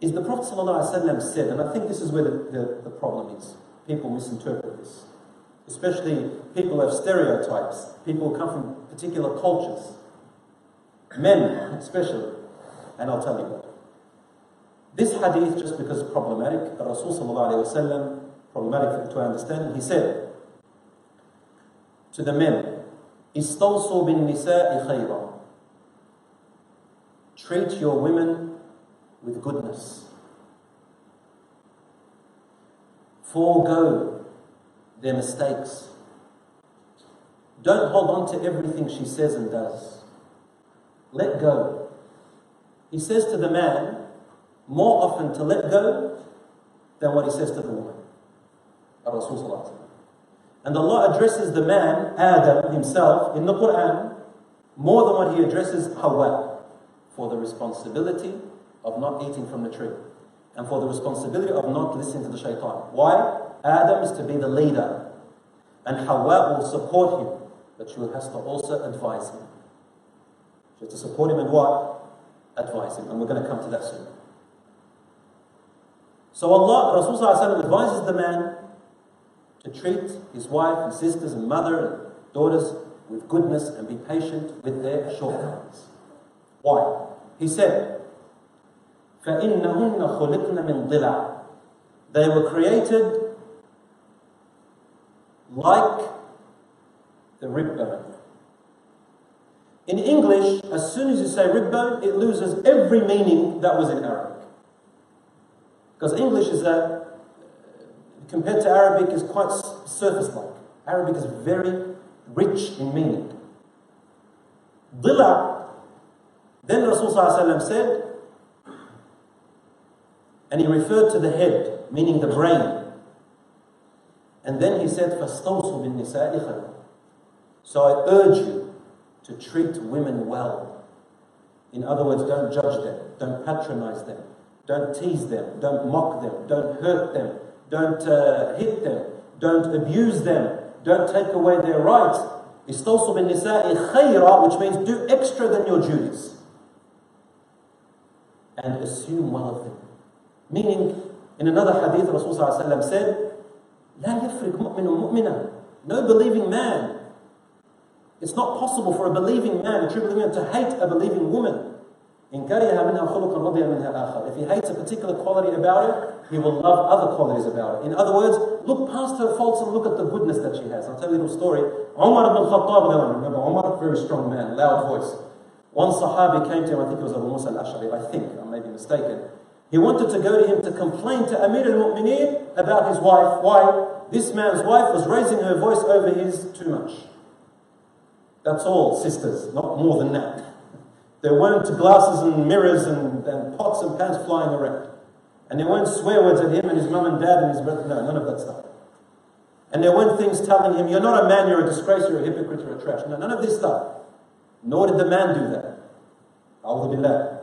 Speaker 2: is the Prophet ﷺ said, and I think this is where the, the, the problem is. People misinterpret this. Especially people have stereotypes. People come from particular cultures. Men, especially. And I'll tell you what. This hadith, just because it's problematic, Rasul problematic to understand, he said to the men, bin nisa'i khayra. Treat your women with goodness. Forego their mistakes. Don't hold on to everything she says and does. Let go. He says to the man, more often to let go than what he says to the woman. And Allah addresses the man, Adam himself, in the Quran more than what he addresses Hawa for the responsibility of not eating from the tree and for the responsibility of not listening to the shaitan. Why? Adam is to be the leader and Hawa will support him, but she has to also advise him. She has to support him and what? Advise him. And we're going to come to that soon. So Allah, Rasulullah advises the man to treat his wife and sisters and mother and daughters with goodness and be patient with their shortcomings. Why? He said, فإنهن خلقن من ضلع. They were created like the rib bone. In English, as soon as you say rib bone, it loses every meaning that was in Arabic. Because English is a, uh, compared to Arabic, is quite surface-like. Arabic is very rich in meaning. Dila, then Rasul said, and he referred to the head, meaning the brain. And then he said, فَاسْتَوْصُوا بِالنِّسَاءِ خَيْرًا So I urge you to treat women well. In other words, don't judge them, don't patronize them, don't tease them, don't mock them, don't hurt them, don't uh, hit them, don't abuse them, don't take away their rights. استوصوا بالنساء خيرا, which means do extra than your duties. And assume well of them. Meaning, in another hadith, Rasulullah said, لا يفرق مؤمن مؤمنا. No believing man. It's not possible for a believing man, a true believing man, to hate a believing woman. إن كره منها خلقا رضي منها آخر. If he hates a particular quality about her, he will love other qualities about her. In other words, look past her faults and look at the goodness that she has. I'll tell you a little story. Umar ibn Khattab, remember Umar, very strong man, loud voice. One Sahabi came to him, I think it was Abu Musa al-Ash'ari, I think, I may be mistaken. He wanted to go to him to complain to Amir al-Mu'mineen about his wife. Why? This man's wife was raising her voice over his too much. That's all, sisters, not more than that. [laughs] There weren't glasses and mirrors and, and pots and pans flying around. And there weren't swear words at him and his mum and dad and his brother. No, none of that stuff. And there weren't things telling him, you're not a man, you're a disgrace, you're a hypocrite, you're a trash. No, none of this stuff. Nor did the man do that. Billah.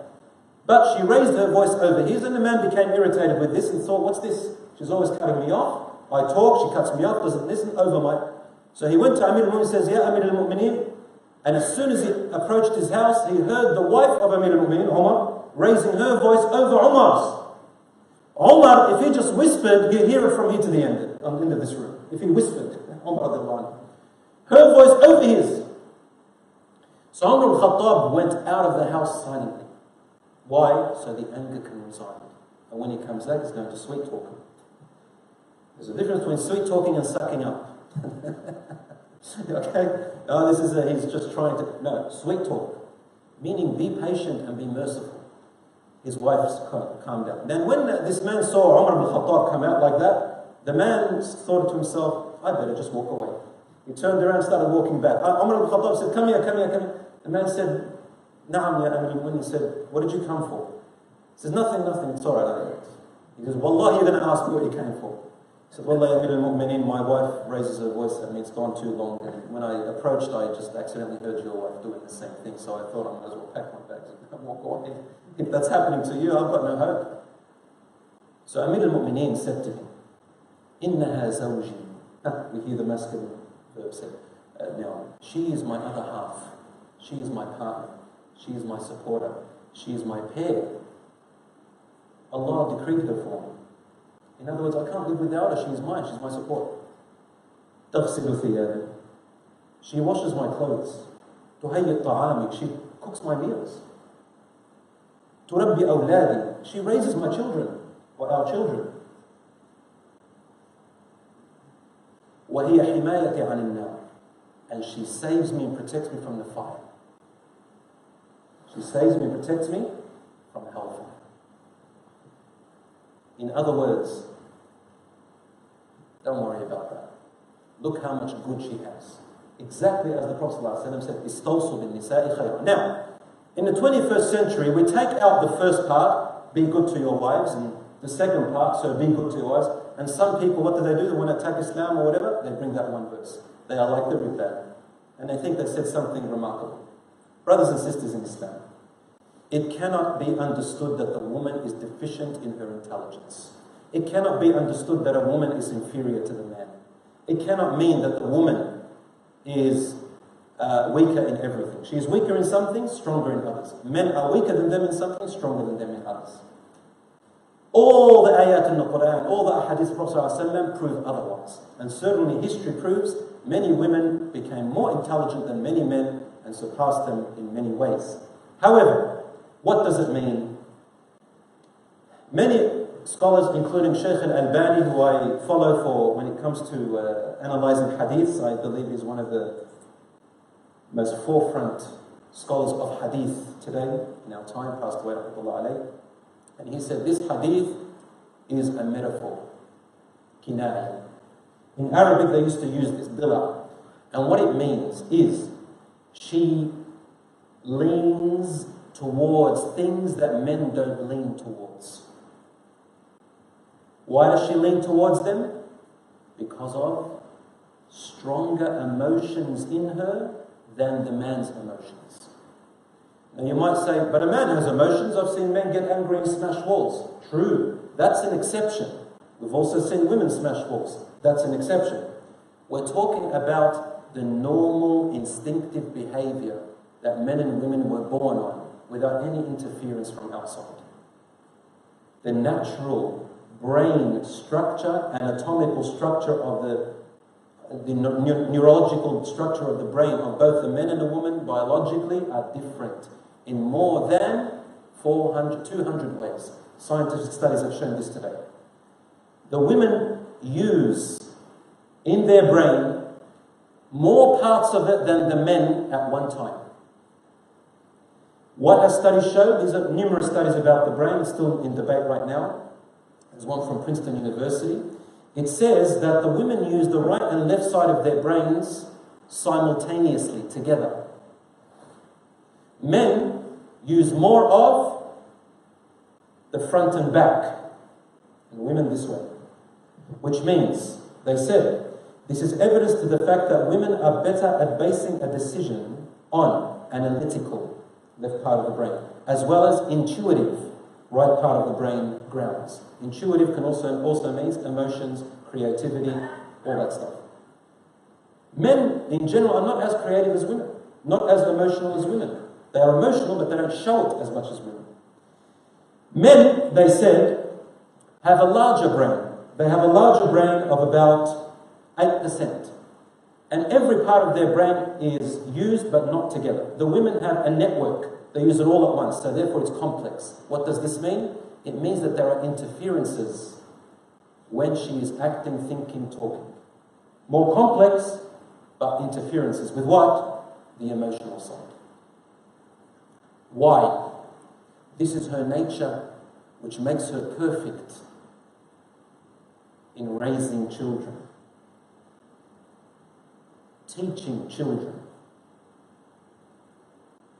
Speaker 2: But she raised her voice over his, and the man became irritated with this and thought, What's this? She's always cutting me off. I talk, she cuts me off, doesn't listen, over my. So he went to Amir al says, Yeah, Amir al. And as soon as he approached his house, he heard the wife of Amir al Mu'mineen, Umar, raising her voice over Umar's. Umar, if he just whispered, he'd hear it from here to the end, on the end of this room. If he whispered, Umar her voice over his. So Umar al-Khattab went out of the house silently. Why? So the anger can reside. And when he comes out, he's going to sweet talk him. There's a difference between sweet talking and sucking up. [laughs] okay? Oh, this is a, he's just trying to. No, sweet talk. Meaning be patient and be merciful. His wife's calmed down. Then when this man saw Umar ibn Khattab come out like that, the man thought to himself, I better just walk away. He turned around and started walking back. Uh, Umar ibn Khattab said, Come here, come here, come here. The man said, Na'am ya Amir ibn he said, what did you come for? He says, nothing, nothing, it's alright. He goes, Wallah, you're going to ask me what you came for. He said, Wallah, Amir al-Mu'mineen, my wife raises her voice at me, it's gone too long. When I approached, I just accidentally heard your wife doing the same thing, so I thought I might as well pack my bags and [laughs] walk on. If that's happening to you, I've got no hope. So Amir al-Mu'mineen said to him, Innaha zawji. We hear the masculine verb said uh, now. She is my other half. She is my partner. She is my supporter. She is my peer. Allah decreed her for me. In other words, I can't live without her. She is mine. She's my support. She washes my clothes. She cooks my meals. She raises my children, or our children. And she saves me and protects me from the fire. She saves me and protects me from hellfire. In other words, don't worry about that. Look how much good she has. Exactly as the Prophet ﷺ said, nisa'i. Now, in the 21st century, we take out the first part, be good to your wives, and the second part, so be good to your wives. And some people, what do they do? They want to attack Islam or whatever, they bring that one verse. They are like the Ribban. And they think they said something remarkable. Brothers and sisters in Islam, it cannot be understood that the woman is deficient in her intelligence. It cannot be understood that a woman is inferior to the man. It cannot mean that the woman is uh, weaker in everything. She is weaker in some things, stronger in others. Men are weaker than them in something, stronger than them in others. All the ayat in the Quran, all the hadith of Prophet prove otherwise. And certainly history proves many women became more intelligent than many men and surpassed them in many ways. However, what does it mean Many scholars, including Sheikh Al Albani, who I follow for when it comes to uh, analyzing hadiths, I believe is one of the most forefront scholars of hadith today in our time, passed away, alayhi. And he said this hadith is a metaphor. In Arabic, they used to use this dila. And what it means is she leans towards things that men don't lean towards. Why does she lean towards them? Because of stronger emotions in her than the man's emotions. Now you might say, but a man has emotions. I've seen men get angry and smash walls. True, that's an exception. We've also seen women smash walls. That's an exception. We're talking about the normal instinctive behavior that men and women were born on without any interference from outside. The natural brain structure, anatomical structure of the, the neurological structure of the brain of both the men and the woman biologically are different in more than 400, 200 ways. Scientific studies have shown this today. The women use in their brain more parts of it than the men at one time. What has studies shown? These are numerous studies about the brain, still in debate right now. There's one from Princeton University. It says that the women use the right and left side of their brains simultaneously, together. Men use more of the front and back, and women this way. Which means, they said, this is evidence to the fact that women are better at basing a decision on analytical left part of the brain, as well as intuitive right part of the brain grounds. Intuitive can also also means emotions, creativity, all that stuff. Men in general are not as creative as women, not as emotional as women. They are emotional, but they don't show it as much as women. Men, they said, have a larger brain. They have a larger brain of about 8%. And every part of their brain is used but not together. The women have a network. They use it all at once, so therefore it's complex. What does this mean? It means that there are interferences when she is acting, thinking, talking. More complex, but interferences. With what? The emotional side. Why? This is her nature, which makes her perfect in raising children, teaching children,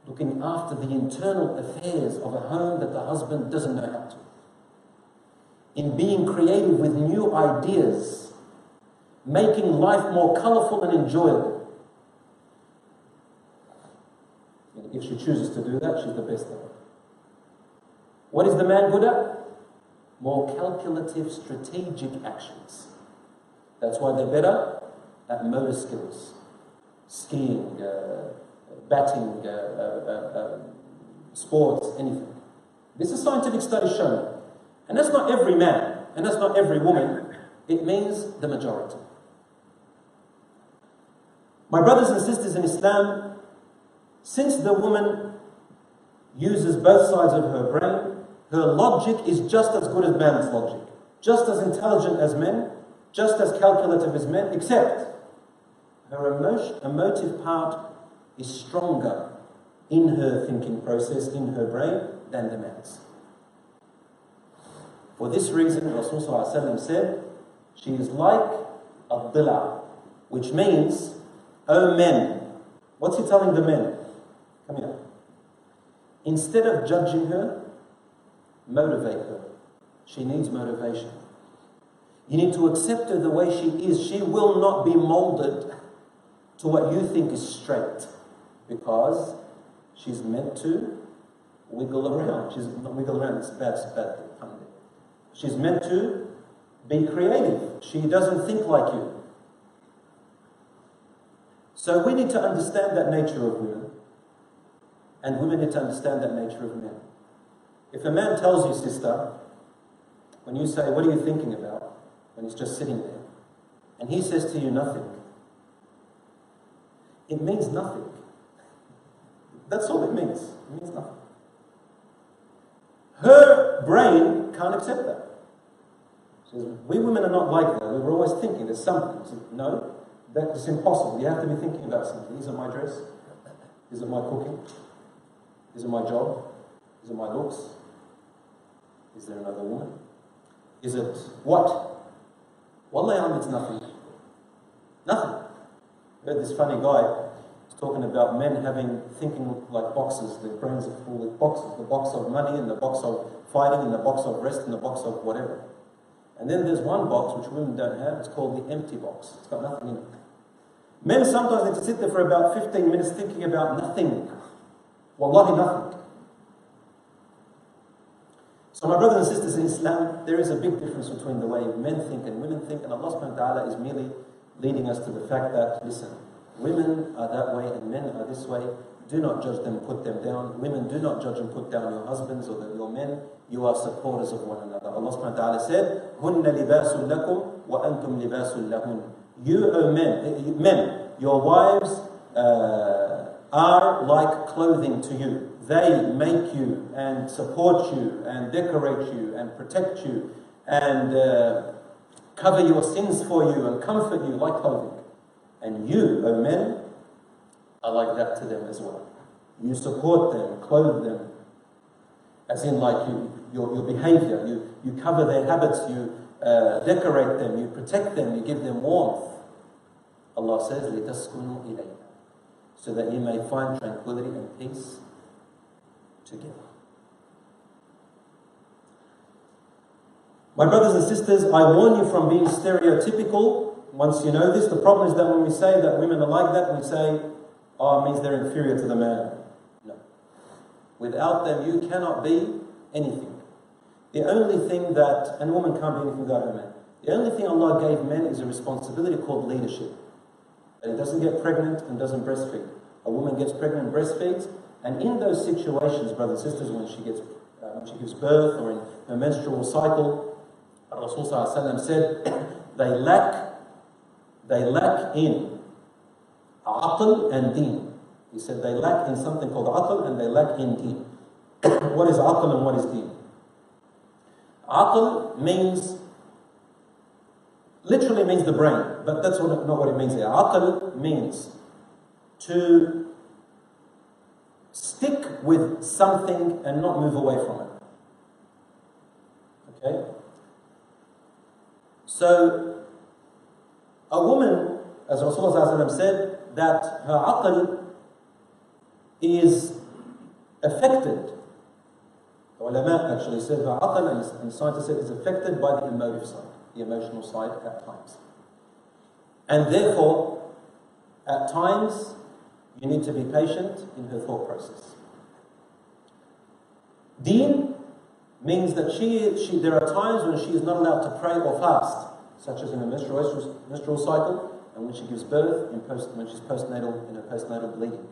Speaker 2: looking after the internal affairs of a home that the husband doesn't know how to, in being creative with new ideas, making life more colorful and enjoyable. If she chooses to do that, she's the best it. What is the man good at? More calculative, strategic actions. That's why they're better at motor skills, skiing, uh, batting, uh, uh, uh, sports, anything. This is scientific study showing. And that's not every man, and that's not every woman. It means the majority. My brothers and sisters in Islam, since the woman uses both sides of her brain, her logic is just as good as man's logic, just as intelligent as men, just as calculative as men, except her emotive part is stronger in her thinking process, in her brain, than the man's. For this reason, Rasulullah said, she is like a dila, which means, O men. What's he telling the men? Come here. Instead of judging her, motivate her. She needs motivation. You need to accept her the way she is. She will not be molded [laughs] to what you think is straight because she's meant to wiggle around. She's not wiggle around, it's bad, it's bad She's meant to be creative. She doesn't think like you. So we need to understand that nature of women. And women need to understand that nature of men. If a man tells you, sister, when you say, What are you thinking about? when he's just sitting there, and he says to you nothing, it means nothing. That's all it means. It means nothing. Her brain can't accept that. She says, We women are not like that. We're always thinking there's something. Says, no, that's impossible. You have to be thinking about something. Is it my dress? Is it my cooking? Is it my job? Is it my looks? Is there another woman? Is it what? Wallahi, it's nothing. Nothing. I heard this funny guy talking about men having thinking like boxes. Their brains are full of boxes. The box of money and the box of fighting and the box of rest and the box of whatever. And then there's one box which women don't have. It's called the empty box. It's got nothing in it. Men sometimes need to sit there for about 15 minutes thinking about nothing. Wallahi, nothing. So, my brothers and sisters in Islam, there is a big difference between the way men think and women think, and Allah is merely leading us to the fact that, listen, women are that way and men are this way. Do not judge them, put them down. Women, do not judge and put down your husbands or your men. You are supporters of one another. Allah subhanahu wa ta'ala said, هُنَّ لِبَاسٌ لَكُمْ وَأَنْتُمْ لِبَاسٌ لَهُنْ You, O men, men, your wives uh, are like clothing to you. They make you and support you and decorate you and protect you and uh, cover your sins for you and comfort you like clothing. And you, O men, are like that to them as well. You support them, clothe them, as in like you, your, your behavior. You, you cover their habits, you uh, decorate them, you protect them, you give them warmth. Allah says, لِتَسْكُنُوا إِلَيْهَا So that you may find tranquility and peace together. My brothers and sisters, I warn you from being stereotypical. once you know this, the problem is that when we say that women are like that, we say, oh, it means they're inferior to the man. No. Without them, you cannot be anything. The only thing that, and a woman can't be anything without a man. The only thing Allah gave men is a responsibility called leadership. And it doesn't get pregnant and doesn't breastfeed. A woman gets pregnant and breastfeeds, and in those situations, brothers and sisters, when she gets uh, when she gives birth or in her menstrual cycle, Rasul said, [coughs] they lack, they lack in aql and deen. He said they lack in something called aql and they lack in deen. [coughs] what is aql and what is deen? Aql means, literally means the brain, but that's what, not what it means here. Aql means to stick with something and not move away from it. Okay? So, a woman, as Rasulullah said, that her aql is affected. The ulama actually said her aql, and scientists said, is affected by the emotive side, the emotional side at times. And therefore, at times, you need to be patient in her thought process. Deen means that she, she, there are times when she is not allowed to pray or fast, such as in a menstrual, cycle and when she gives birth, in post, when she's postnatal, in her postnatal bleeding.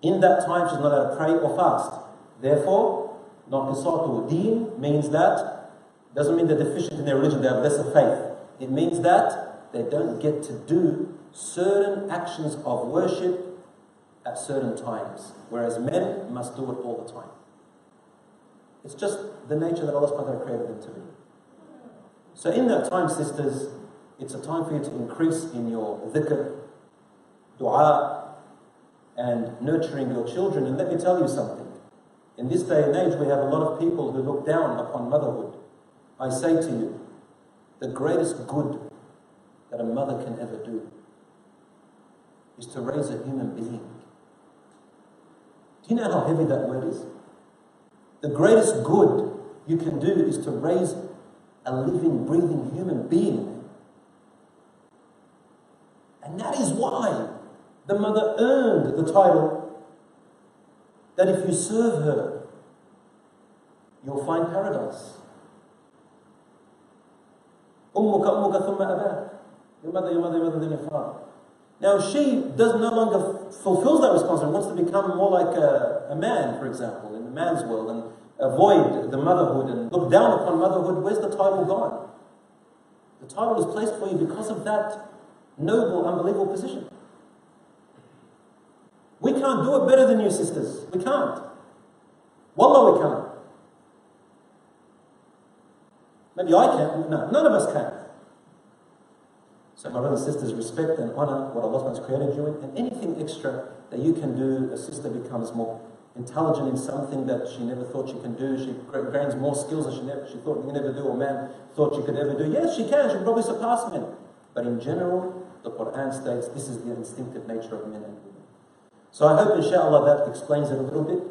Speaker 2: In that time, she's not allowed to pray or fast. Therefore, naqisatu deen means that, doesn't mean they're deficient in their religion, they have lesser faith. It means that they don't get to do certain actions of worship at certain times, whereas men must do it all the time. It's just the nature that Allah subhanahu wa created them to be. So in that time, sisters, it's a time for you to increase in your dhikr, dua, and nurturing your children. And let me tell you something. In this day and age, we have a lot of people who look down upon motherhood. I say to you, the greatest good that a mother can ever do is to raise a human being. Do you know how heavy that word is? The greatest good you can do is to raise a living, breathing human being. And that is why the mother earned the title that if you serve her, you'll find paradise. Your mother, your mother, your mother, then your father. Now, she does no longer fulfills that responsibility, wants to become more like a, a man, for example, in the man's world, and avoid the motherhood and look down upon motherhood. Where's the title gone? The title is placed for you because of that noble, unbelievable position. We can't do it better than you, sisters. We can't. Wallah, we can't. Maybe I can. No, none of us can. So, my brothers and sisters, respect and honor what Allah has created you in, and anything extra that you can do, a sister becomes more intelligent in something that she never thought she can do. She gains more skills than she never she thought she could ever do, or man thought she could ever do. Yes, she can. She can probably surpass men. But in general, the Quran states this is the instinctive nature of men and women. So I hope, inshallah, that explains it a little bit.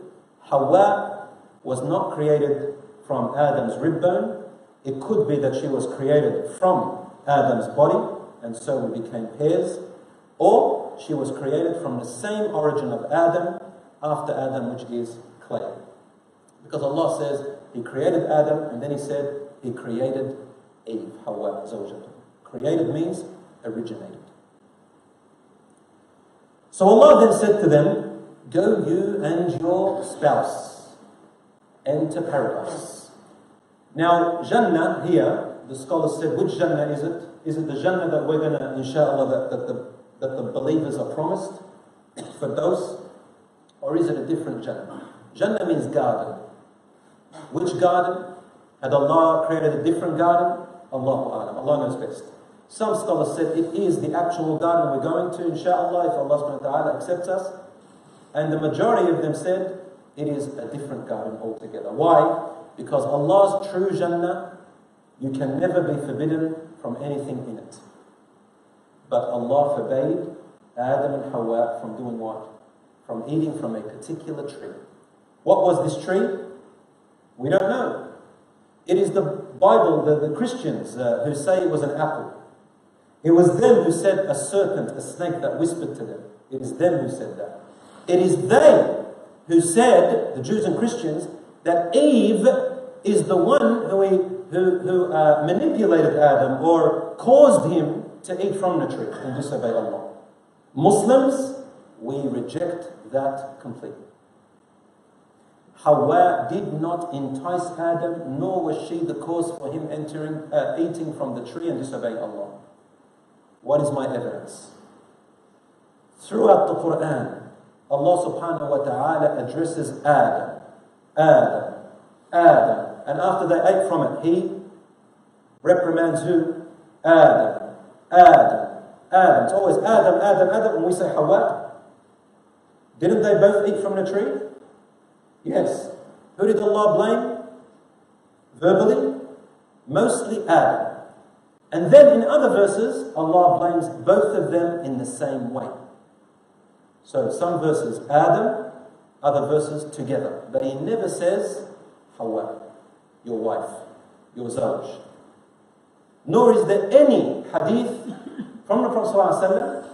Speaker 2: Hawa was not created from Adam's rib bone. It could be that she was created from Adam's body, and so we became pairs. Or she was created from the same origin of Adam, after Adam, which is clay. Because Allah says He created Adam, and then He said He created Eve, Hawa, Zawjatu. Created means originated. So Allah then said to them, Go you and your spouse, enter paradise. Now, Jannah here, the scholars said, which Jannah is it? Is it the Jannah that we're going to, inshallah, that, that, the, that the believers are promised [coughs] for those? Or is it a different Jannah? Jannah means garden. Which garden? Had Allah created a different garden? Allahu Alam. Allah knows best. Some scholars said it is the actual garden we're going to, inshallah, if Allah subhanahu wa ta'ala accepts us. And the majority of them said it is a different garden altogether. Why? Because Allah's true Jannah, you can never be forbidden from anything in it. But Allah forbade Adam and Hawa from doing what? From eating from a particular tree. What was this tree? We don't know. It is the Bible, the, the Christians uh, who say it was an apple. It was them who said a serpent, a snake that whispered to them. It is them who said that. It is they who said, the Jews and Christians, that Eve is the one who, he, who, who uh, manipulated Adam or caused him to eat from the tree and disobey Allah. Muslims, we reject that completely. Hawa did not entice Adam, nor was she the cause for him entering, uh, eating from the tree and disobeying Allah. What is my evidence? Throughout the Quran, Allah subhanahu wa ta'ala addresses Adam, Adam, Adam. And after they ate from it, he reprimands who? Adam, Adam, Adam. It's always Adam, Adam, Adam. When we say Hawa, didn't they both eat from the tree? Yes. Who did Allah blame? Verbally? Mostly Adam. And then in other verses, Allah blames both of them in the same way. So some verses Adam, other verses together. But he never says Hawa, your wife, your zawj. Nor is there any hadith from the Prophet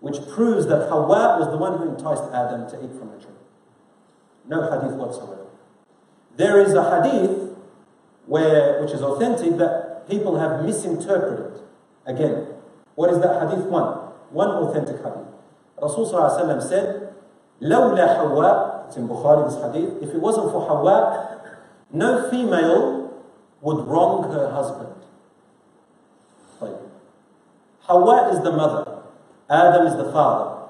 Speaker 2: which proves that Hawa was the one who enticed Adam to eat from the tree. No hadith whatsoever. There is a hadith where, which is authentic, that people have misinterpreted. Again, what is that hadith? One. One authentic hadith. Rasul said, لولا Hawa, it's in Bukhari, this hadith, if it wasn't for Hawa, no female would wrong her husband. Hawa is the mother, Adam is the father.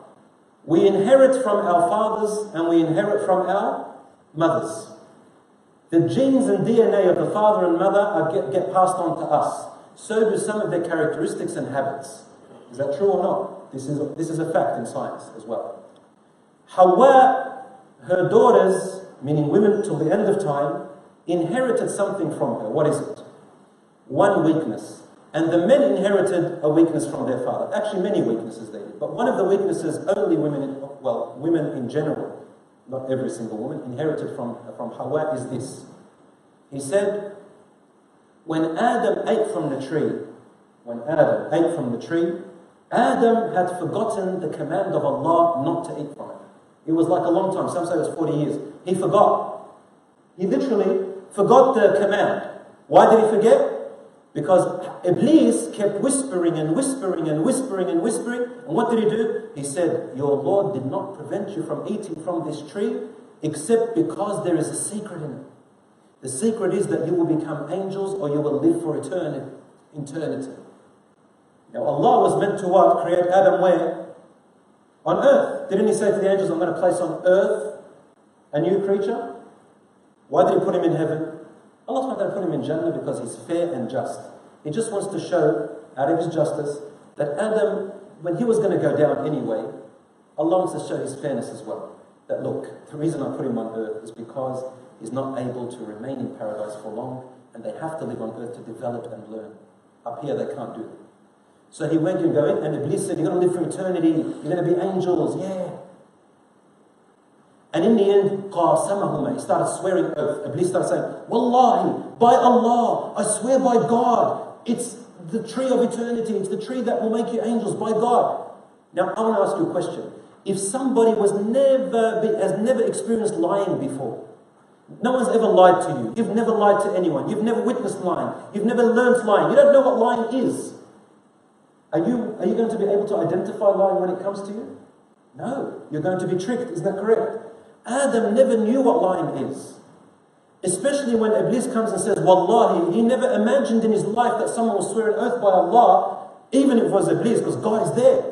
Speaker 2: We inherit from our fathers and we inherit from our mothers. The genes and DNA of the father and mother are get, get passed on to us. So do some of their characteristics and habits. Is that true or not? This is this is a fact in science as well. Hawa, her daughters, meaning women till the end of time, inherited something from her. What is it? One weakness. And the men inherited a weakness from their father. Actually, many weaknesses they did. But one of the weaknesses only women, well, women in general, not every single woman, inherited from, from Hawa is this. He said, when Adam ate from the tree, when Adam ate from the tree, Adam had forgotten the command of Allah not to eat from it. It was like a long time, some say it was 40 years. He forgot. He literally forgot the command. Why did he forget? Because Iblis kept whispering and whispering and whispering and whispering. And what did he do? He said, Your Lord did not prevent you from eating from this tree except because there is a secret in it. The secret is that you will become angels or you will live for eternity. eternity. Now, Allah was meant to what? Create Adam where? On earth. Didn't He say to the angels, I'm going to place on earth a new creature? Why did He put him in heaven? Allah SWT put him in Jannah because he's fair and just. He just wants to show, out of his justice, that Adam, when he was going to go down anyway, Allah wants to show his fairness as well. That look, the reason I put him on earth is because he's not able to remain in paradise for long, and they have to live on earth to develop and learn. Up here, they can't do that. So he went and going, and Iblis said, You're going to live for eternity, you're going to be angels, yeah. And in the end, qasamahuma, he started swearing oath. Iblis started saying, Wallahi, by Allah, I swear by God, it's the tree of eternity, it's the tree that will make you angels, by God. Now, I want to ask you a question. If somebody was never be, has never experienced lying before, no one's ever lied to you, you've never lied to anyone, you've never witnessed lying, you've never learned lying, you don't know what lying is. Are you, are you going to be able to identify lying when it comes to you? No, you're going to be tricked, is that correct? Adam never knew what lying is. Especially when Iblis comes and says, Wallahi, he never imagined in his life that someone will swear an oath by Allah, even if it was Iblis, because God is there.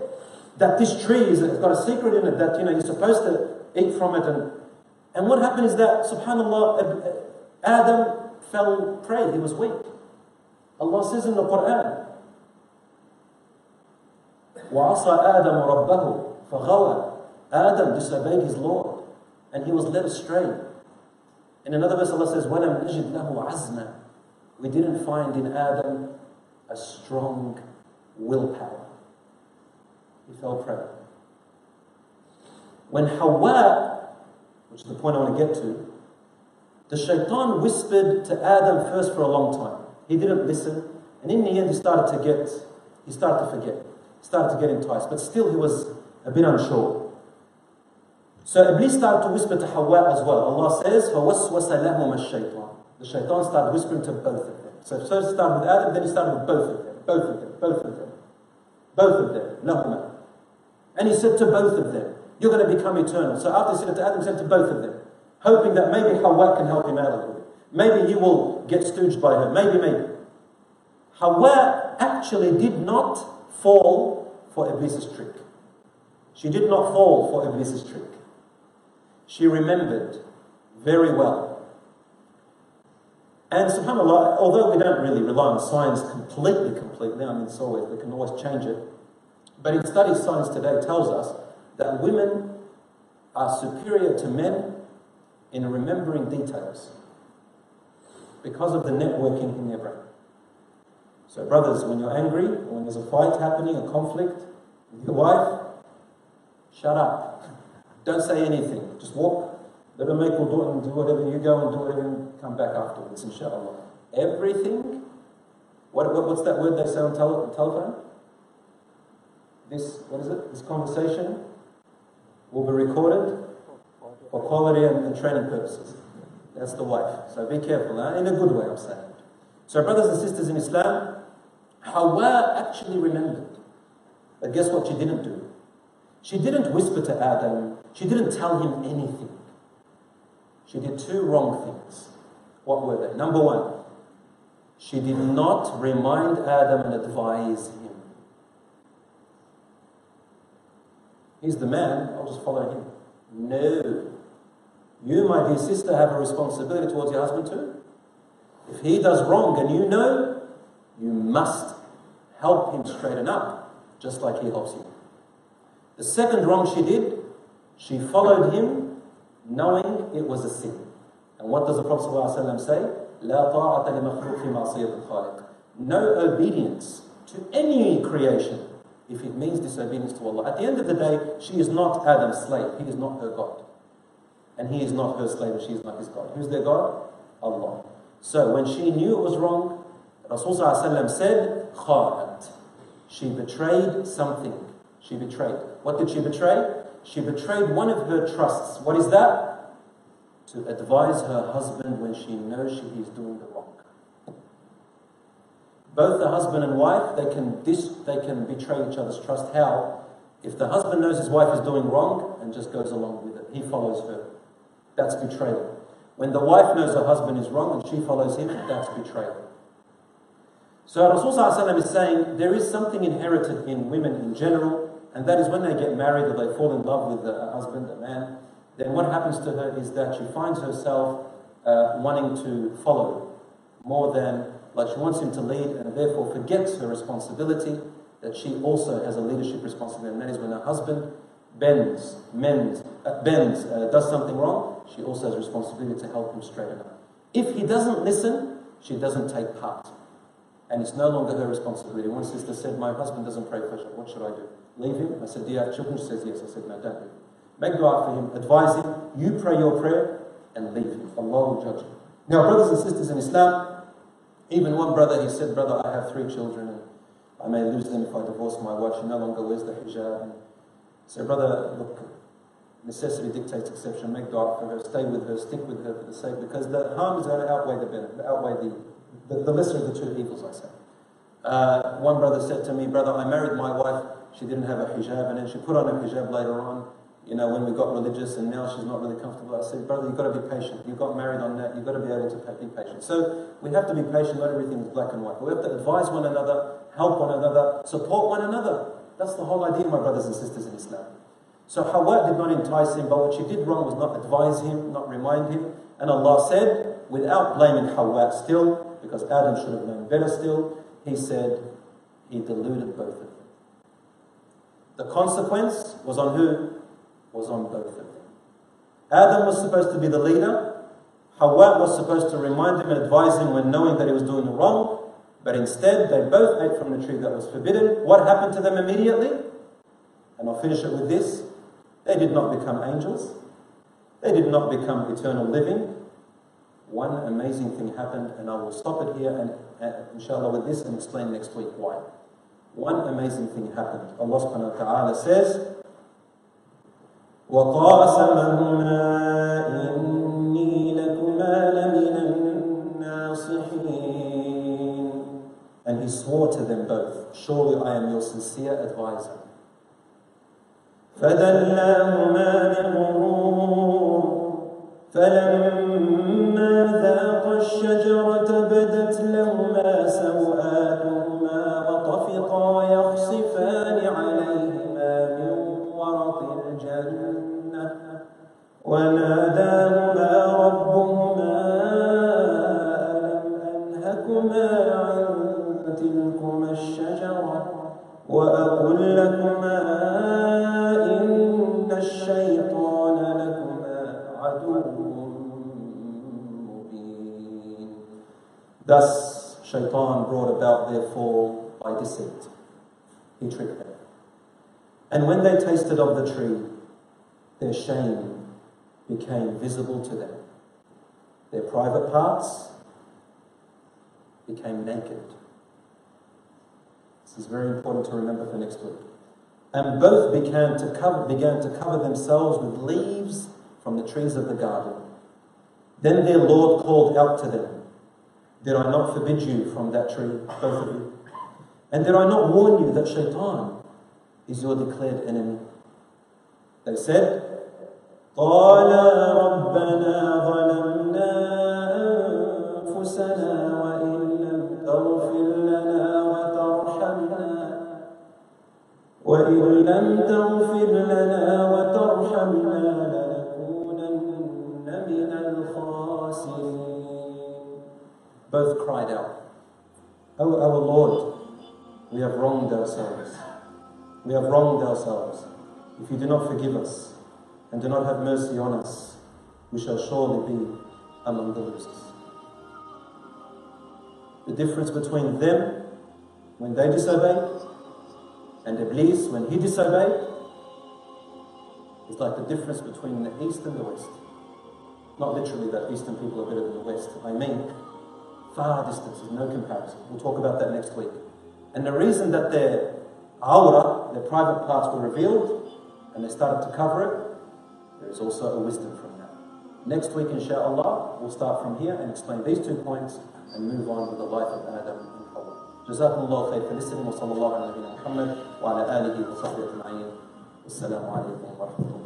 Speaker 2: That this tree is, it's got a secret in it, that you know you're supposed to eat from it. And, and what happened is that, subhanAllah, Adam fell prey, he was weak. Allah says in the Quran, وعصى آدم ربه فغوى Adam disobeyed his Lord and he was led astray. In another verse, Allah says, وَلَمْ نَجِدْ لَهُ عَزْمًا We didn't find in Adam a strong willpower. He fell prey. When Hawa, which is the point I want to get to, the shaitan whispered to Adam first for a long time. He didn't listen, and in the end, he started to get, he started to forget, started to get enticed, but still he was a bit unsure. So Iblis started to whisper to Hawa as well. Allah says, فَوَسْوَسَ لَهُمَ الشَّيْطَانِ The shaitan started whispering to both of them. So first started with Adam, then he started with both of them. Both of them, both of them. Both of them. لَهُمَا And he said to both of them, You're going to become eternal. So after he said it to Adam, he said to both of them, hoping that maybe Hawa can help him out a little bit. Maybe he will get stooged by her. Maybe, maybe. Hawa actually did not fall for Iblis's trick. She did not fall for Iblis's trick she remembered very well. And subhanAllah, although we don't really rely on science completely, completely, I mean, it's always, we can always change it. But in studies, science today tells us that women are superior to men in remembering details because of the networking in their brain. So, brothers, when you're angry, when there's a fight happening, a conflict with your wife, shut up. Don't say anything. Just walk. Let her make wudu and do whatever. You go and do whatever and come back afterwards, inshallah. Everything. What, what, what's that word they say on tele, telephone? This, what is it? This conversation will be recorded for quality and, and training purposes. That's the wife. So be careful, huh? in a good way, I'm saying. So, brothers and sisters in Islam, Hawa actually remembered. But guess what she didn't do? She didn't whisper to Adam, she didn't tell him anything. She did two wrong things. What were they? Number one, she did not remind Adam and advise him. He's the man, I'll just follow him. No. You, my dear sister, have a responsibility towards your husband too. If he does wrong and you know, you must help him straighten up, just like he helps you. The second wrong she did, she followed him knowing it was a sin. And what does the Prophet ﷺ say? لا طاعة لمخلوق في معصية الخالق. No obedience to any creation if it means disobedience to Allah. At the end of the day, she is not Adam's slave. He is not her God. And he is not her slave and she is not his God. Who's their God? Allah. So when she knew it was wrong, Rasulullah said, خانت. She betrayed something. She betrayed. What did she betray? She betrayed one of her trusts. What is that? To advise her husband when she knows she is doing the wrong. Both the husband and wife, they can, dis- they can betray each other's trust. How? If the husband knows his wife is doing wrong and just goes along with it, he follows her. That's betrayal. When the wife knows her husband is wrong and she follows him, that's betrayal. So Rasulullah is saying there is something inherited in women in general and that is when they get married or they fall in love with a husband, a man, then what happens to her is that she finds herself uh, wanting to follow more than, like she wants him to lead and therefore forgets her responsibility, that she also has a leadership responsibility. And that is when her husband bends, mends, uh, bends, uh, does something wrong, she also has responsibility to help him straighten up. If he doesn't listen, she doesn't take part. And it's no longer her responsibility. One sister said, My husband doesn't pray Fajr. What should I do? Leave him? I said, Do you have children? She says, Yes. I said, No, don't leave. Make dua for him, advise him, you pray your prayer, and leave him. Allah will judge him. Now, brothers and sisters in Islam, even one brother, he said, Brother, I have three children, and I may lose them if I divorce my wife. She no longer wears the hijab. And so, brother, look, necessity dictates exception. Make dua for her, stay with her, stick with her for the sake, because the harm is going to outweigh the benefit, outweigh the, the, the lesser of the two evils, I say. Uh, one brother said to me, Brother, I married my wife, she didn't have a hijab, and then she put on a hijab later on you know, when we got religious and now she's not really comfortable, I said, brother, you've got to be patient. You got married on that. You've got to be able to be patient. So we have to be patient. Not everything is black and white. But we have to advise one another, help one another, support one another. That's the whole idea, my brothers and sisters in Islam. So Hawa did not entice him, but what she did wrong was not advise him, not remind him. And Allah said, without blaming Hawa still, because Adam should have known better still, He said, He deluded both of them. The consequence was on who? was on both of them. Adam was supposed to be the leader. Hawa was supposed to remind him and advise him when knowing that he was doing the wrong. But instead, they both ate from the tree that was forbidden. What happened to them immediately? And I'll finish it with this. They did not become angels. They did not become eternal living One amazing thing happened, and I will stop it here and, and inshallah with this and explain next week why. One amazing thing happened. Allah subhanahu wa ta'ala says, وقاسمهما إني لكما لمن الناصحين And he swore to them both, Surely I am your sincere advisor. فدلاهما بغرور فلما ذاقا الشجرة بدت لهما سوآتهما Brought about their fall by deceit. He tricked them. And when they tasted of the tree, their shame became visible to them. Their private parts became naked. This is very important to remember for next week. And both began to cover, began to cover themselves with leaves from the trees of the garden. Then their Lord called out to them, Did I not forbid you from that tree, both of you? And did I not warn you that Shaitan is your declared enemy? They said, قالا ربنا ظلمنا أنفسنا وإن لم تغفر لنا وترحمنا وإن لم تغفر لنا وترحمنا لنكونن من الخاسرين both cried out, Oh our Lord, we have wronged ourselves. We have wronged ourselves. If you do not forgive us and do not have mercy on us, we shall surely be among the losers. The difference between them when they disobeyed and Iblis when he disobeyed is like the difference between the east and the west. Not literally that eastern people are better than the west. I mean, far distances, no comparison. We'll talk about that next week. And the reason that their awrah, their private parts, were revealed and they started to cover it, there is also a wisdom from that. Next week, inshallah, we'll start from here and explain these two points and move on with the life of Adam and Hawa. الله خير فلسلم وصلى الله على نبينا محمد وعلى اله وصحبه اجمعين والسلام عليكم ورحمه